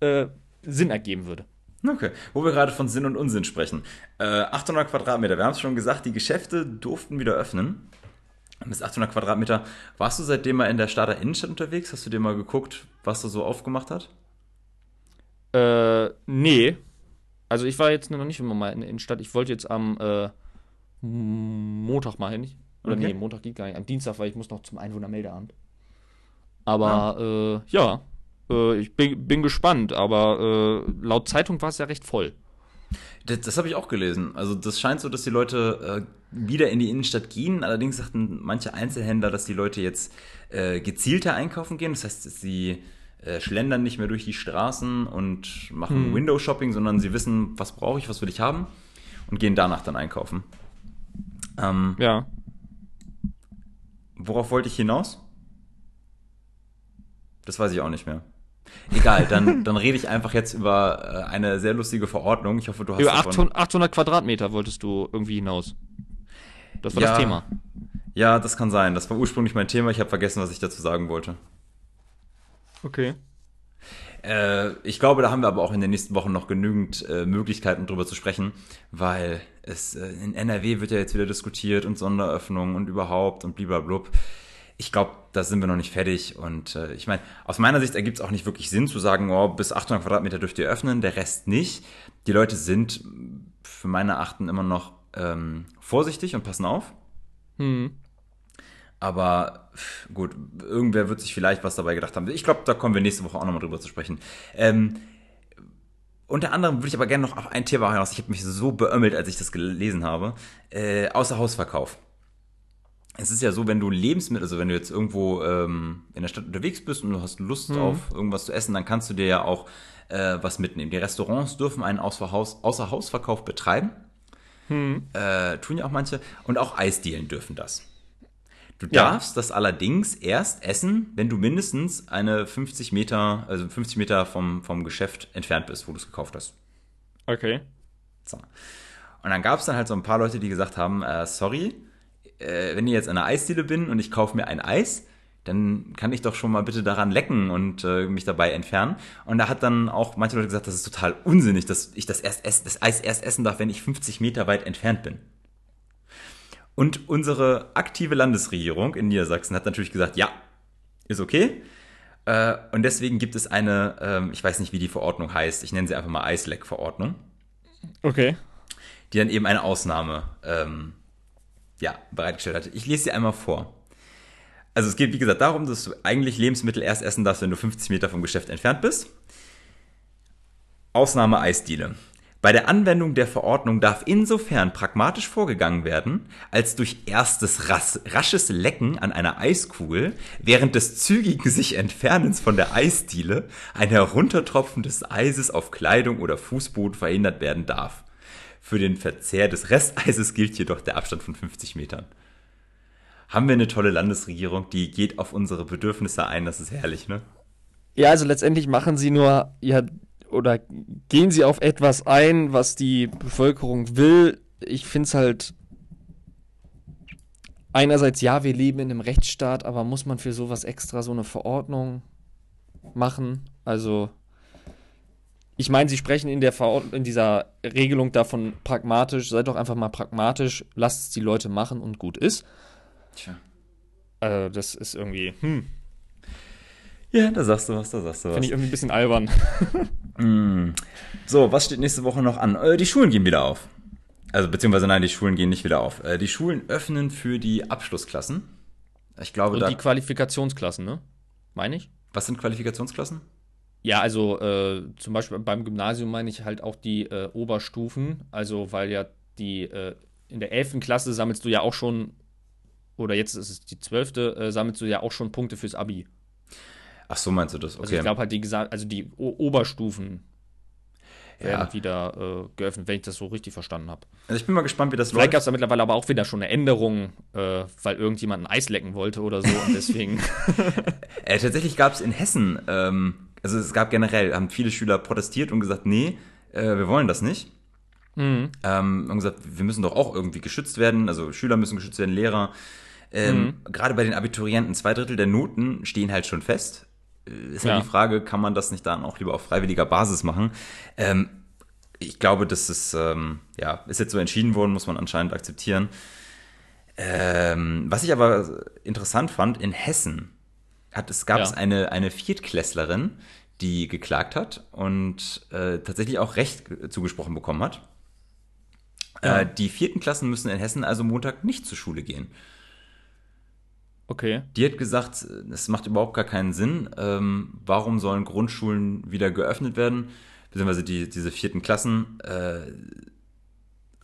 äh, Sinn ergeben würde. Okay, wo wir gerade von Sinn und Unsinn sprechen. Äh, 800 Quadratmeter, wir haben es schon gesagt, die Geschäfte durften wieder öffnen. Bis 800 Quadratmeter. Warst du seitdem mal in der Starter Innenstadt unterwegs? Hast du dir mal geguckt, was da so aufgemacht hat? Äh, nee. Also ich war jetzt noch nicht immer mal in der Innenstadt. Ich wollte jetzt am äh, Montag mal hin. Oder Okay. nee, Montag geht gar nicht. Am Dienstag, weil ich muss noch zum Einwohnermeldeamt. Aber äh, ja, äh, ich bin, bin gespannt. Aber äh, laut Zeitung war es ja recht voll. Das, das habe ich auch gelesen. Also das scheint so, dass die Leute äh, wieder in die Innenstadt gehen. Allerdings sagten manche Einzelhändler, dass die Leute jetzt äh, gezielter einkaufen gehen. Das heißt, sie äh, schlendern nicht mehr durch die Straßen und machen Window-Shopping, sondern sie wissen, was brauche ich, was will ich haben und gehen danach dann einkaufen. Ähm, Ja. Worauf wollte ich hinaus? Das weiß ich auch nicht mehr. Egal, dann, dann rede ich einfach jetzt über äh, eine sehr lustige Verordnung. Ich hoffe, du hast Über davon- 800, 800 Quadratmeter wolltest du irgendwie hinaus. Das war Ja. das Thema. Ja, das kann sein. Das war ursprünglich mein Thema. Ich habe vergessen, was ich dazu sagen wollte. Okay. Äh, ich glaube, da haben wir aber auch in den nächsten Wochen noch genügend äh, Möglichkeiten, drüber zu sprechen, weil es äh, in NRW wird ja jetzt wieder diskutiert und Sonderöffnungen und überhaupt und bliblablub. Ich glaube, da sind wir noch nicht fertig und äh, ich meine, aus meiner Sicht ergibt es auch nicht wirklich Sinn zu sagen, oh, bis 800 Quadratmeter dürft ihr öffnen, der Rest nicht. Die Leute sind für meine Achten immer noch ähm, vorsichtig und passen auf. Hm. Aber gut, irgendwer wird sich vielleicht was dabei gedacht haben. Ich glaube, da kommen wir nächste Woche auch nochmal drüber zu sprechen. Ähm, unter anderem würde ich aber gerne noch auf ein Thema hinaus. Ich habe mich so beömmelt, als ich das gelesen habe. Äh, Außerhausverkauf. Es ist ja so, wenn du Lebensmittel, also wenn du jetzt irgendwo ähm, in der Stadt unterwegs bist und du hast Lust auf irgendwas zu essen, dann kannst du dir ja auch äh, was mitnehmen. Die Restaurants dürfen einen Außerhaus, Außerhausverkauf betreiben. Äh, tun ja auch manche. Und auch Eisdielen dürfen das. Du Ja. darfst das allerdings erst essen, wenn du mindestens eine 50 Meter, also 50 Meter vom, vom Geschäft entfernt bist, wo du es gekauft hast. Okay. So. Und dann gab es dann halt so ein paar Leute, die gesagt haben, äh, sorry, äh, wenn ich jetzt an einer Eisdiele bin und ich kaufe mir ein Eis, dann kann ich doch schon mal bitte daran lecken und äh, mich dabei entfernen. Und da hat dann auch manche Leute gesagt, das ist total unsinnig, dass ich das, erst ess, das Eis erst essen darf, wenn ich 50 Meter weit entfernt bin. Und unsere aktive Landesregierung in Niedersachsen hat natürlich gesagt, ja, ist okay. Äh, und deswegen gibt es eine, ähm, ich weiß nicht, wie die Verordnung heißt, ich nenne sie einfach mal Eisleck-Verordnung Okay. die dann eben eine Ausnahme ähm, ja, bereitgestellt hat. Ich lese sie einmal vor. Also es geht, wie gesagt, darum, dass du eigentlich Lebensmittel erst essen darfst, wenn du 50 Meter vom Geschäft entfernt bist. Ausnahme Eisdiele. Bei der Anwendung der Verordnung darf insofern pragmatisch vorgegangen werden, als durch erstes ras rasches Lecken an einer Eiskugel während des zügigen sich Entfernens von der Eisdiele ein Heruntertropfen des Eises auf Kleidung oder Fußboden verhindert werden darf. Für den Verzehr des Resteises gilt jedoch der Abstand von 50 Metern. Haben wir eine tolle Landesregierung, die geht auf unsere Bedürfnisse ein, das ist herrlich, ne? Ja, also letztendlich machen sie nur, ja, oder gehen sie auf etwas ein, was die Bevölkerung will. Ich finde es halt. Einerseits, ja, wir leben in einem Rechtsstaat, aber muss man für sowas extra so eine Verordnung machen? Also, ich meine, sie sprechen in der Verord in dieser Regelung davon pragmatisch. Seid doch einfach mal pragmatisch, lasst es die Leute machen und gut ist. Tja. Also, das ist irgendwie, hm, Ja, da sagst du was, da sagst du was. finde ich irgendwie ein bisschen albern. So, was steht nächste Woche noch an? Äh, die Schulen gehen wieder auf. Also, beziehungsweise nein, die Schulen gehen nicht wieder auf. Äh, die Schulen öffnen für die Abschlussklassen. Ich glaube, Und die Qualifikationsklassen, ne? Meine ich? Was sind Qualifikationsklassen? Ja, also äh, zum Beispiel beim Gymnasium meine ich halt auch die äh, Oberstufen. Also, weil ja die äh, in der 11. Klasse sammelst du ja auch schon, oder jetzt ist es die 12. Äh, sammelst du ja auch schon Punkte fürs Abi. Ach so, meinst du das? Okay. Also ich glaube halt die gesa- also die o Oberstufen werden Ja. wieder äh, geöffnet, wenn ich das so richtig verstanden habe. also ich bin mal gespannt, wie das Vielleicht läuft. gab es da mittlerweile aber auch wieder schon eine Änderung, äh, weil irgendjemand ein Eis lecken wollte oder so und deswegen. Äh, tatsächlich gab es in Hessen, ähm, also es gab generell, haben viele Schüler protestiert und gesagt, nee, äh, wir wollen das nicht. Mhm. Ähm, haben gesagt, wir müssen doch auch irgendwie geschützt werden, also Schüler müssen geschützt werden, Lehrer. Ähm, Mhm. Gerade bei den Abiturienten, zwei Drittel der Noten stehen halt schon fest. Äh, Ist halt Ja. die Frage, kann man das nicht dann auch lieber auf freiwilliger Basis machen? Ähm, ich glaube, das ist, ähm, ja, ist jetzt so entschieden worden, muss man anscheinend akzeptieren. Ähm, was ich aber interessant fand, in Hessen hat, es gab Ja. es eine, eine Viertklässlerin, die geklagt hat und äh, tatsächlich auch Recht zugesprochen bekommen hat. Ja. Äh, die vierten Klassen müssen in Hessen also Montag nicht zur Schule gehen. Okay. Die hat gesagt, es macht überhaupt gar keinen Sinn. Ähm, warum sollen Grundschulen wieder geöffnet werden? Beziehungsweise die, diese vierten Klassen. Äh,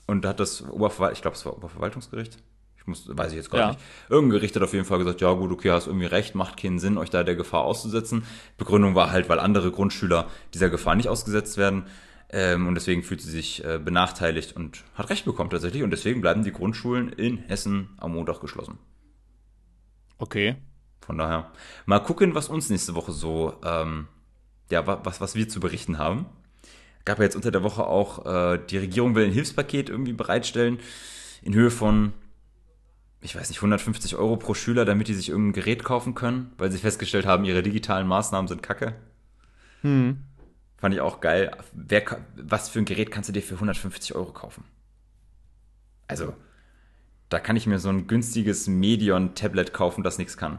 und da hat das Oberverwalt, ich glaube, es war Oberverwaltungsgericht. Ich muss, weiß ich jetzt gerade Ja. nicht. Irgendein Gericht hat auf jeden Fall gesagt, ja gut, okay, hast irgendwie recht, macht keinen Sinn, euch da der Gefahr auszusetzen. Begründung war halt, weil andere Grundschüler dieser Gefahr nicht ausgesetzt werden. Ähm, und deswegen fühlt sie sich äh, benachteiligt und hat recht bekommen tatsächlich. Und deswegen bleiben die Grundschulen in Hessen am Montag geschlossen. Okay. Von daher, mal gucken, was uns nächste Woche so, ähm, ja, wa- was, was wir zu berichten haben. Gab ja jetzt unter der Woche auch, äh, die Regierung will ein Hilfspaket irgendwie bereitstellen in Höhe von, ich weiß nicht, 150 Euro pro Schüler, damit die sich irgendein Gerät kaufen können, weil sie festgestellt haben, ihre digitalen Maßnahmen sind kacke. Hm. Fand ich auch geil. Wer, was für ein Gerät kannst du dir für 150 Euro kaufen? Also, da kann ich mir so ein günstiges Medion-Tablet kaufen, das nichts kann.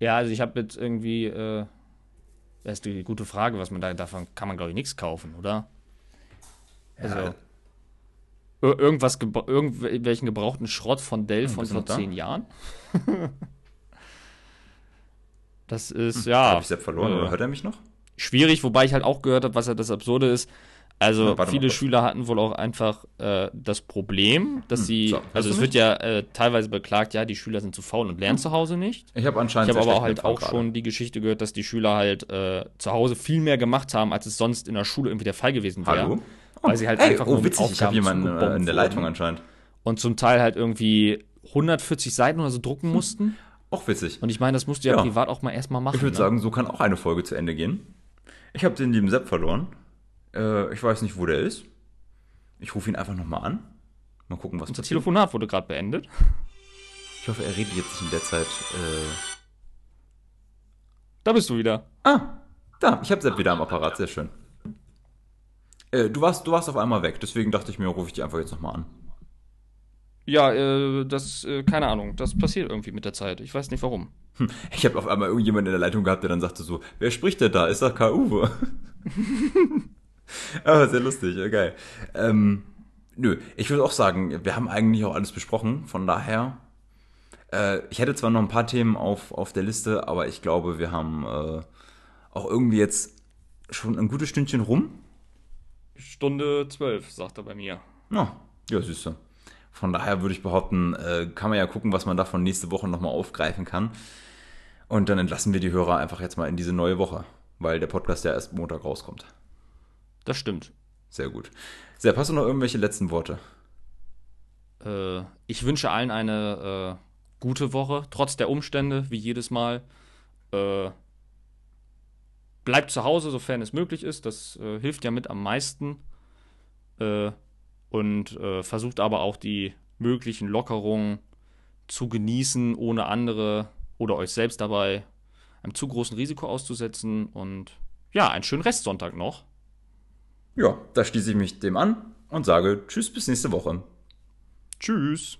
Ja, also ich habe jetzt irgendwie, äh, das ist die gute Frage, was man da, davon kann man glaube ich nichts kaufen, oder? Also, Ja. ir- irgendwas, gebra- irgendwelchen gebrauchten Schrott von Dell von vor noch da? zehn Jahren? das ist, ja. Habe ich Sepp verloren äh, oder hört er mich noch? schwierig, wobei ich halt auch gehört habe, was ja das Absurde ist. Also Na, viele. Schüler hatten wohl auch einfach äh, das Problem, dass sie, so, also es wird ja äh, teilweise beklagt, ja, die Schüler sind zu faul und lernen zu Hause nicht. Ich habe anscheinend Ich habe aber halt auch schon die Geschichte gehört, dass die Schüler halt äh, zu Hause viel mehr gemacht haben, als es sonst in der Schule irgendwie der Fall gewesen wäre. Hallo? Weil sie halt hey, einfach nur oh, mit witzig, ich habe jemanden äh, in der. Leitung anscheinend. Und zum Teil halt irgendwie 140 Seiten oder so drucken mussten. Auch witzig. Und ich meine, das musst du ja, Ja. privat auch mal erstmal machen. Ich würde ne? sagen, so kann auch eine Folge zu Ende gehen. Ich habe den lieben Sepp verloren. Äh, ich weiß nicht, wo der ist. Ich rufe ihn einfach nochmal an. Mal gucken, was Unser passiert. Telefonat wurde gerade beendet. Ich hoffe, er redet jetzt nicht in der Zeit. Äh... Da bist du wieder. Ah, da, ich habe Sepp wieder am Apparat, sehr schön. Äh, du, warst, du warst auf einmal weg, deswegen dachte ich mir, rufe ich dich einfach jetzt nochmal an. Ja, äh, das, äh, keine Ahnung, das passiert irgendwie mit der Zeit. Ich weiß nicht warum. Hm, Ich habe auf einmal irgendjemanden in der Leitung gehabt, der dann sagte so, wer spricht denn da? Ist das Uwe? Aber sehr lustig, geil. Ähm, nö, ich würde auch sagen, wir haben eigentlich auch alles besprochen, von daher. Äh, ich hätte zwar noch ein paar Themen auf, auf der Liste, aber ich glaube, wir haben äh, auch irgendwie jetzt schon ein gutes Stündchen rum. Stunde zwölf, sagt er bei mir. Na, ja, siehst du. Von daher würde ich behaupten, äh, kann man ja gucken, was man davon nächste Woche nochmal aufgreifen kann. Und dann entlassen wir die Hörer einfach jetzt mal in diese neue Woche, weil der Podcast ja erst Montag rauskommt. Das stimmt. Sehr gut. Sepp, hast du noch irgendwelche letzten Worte? Äh, ich wünsche allen eine äh, gute Woche, trotz der Umstände, wie jedes Mal. Äh, bleibt zu Hause, sofern es möglich ist. Das äh, hilft ja mit am meisten. Äh, und äh, versucht aber auch die möglichen Lockerungen zu genießen, ohne andere oder euch selbst dabei einem zu großen Risiko auszusetzen. Und ja, einen schönen Restsonntag noch. Ja, da schließe ich mich dem an und sage Tschüss bis nächste Woche. Tschüss.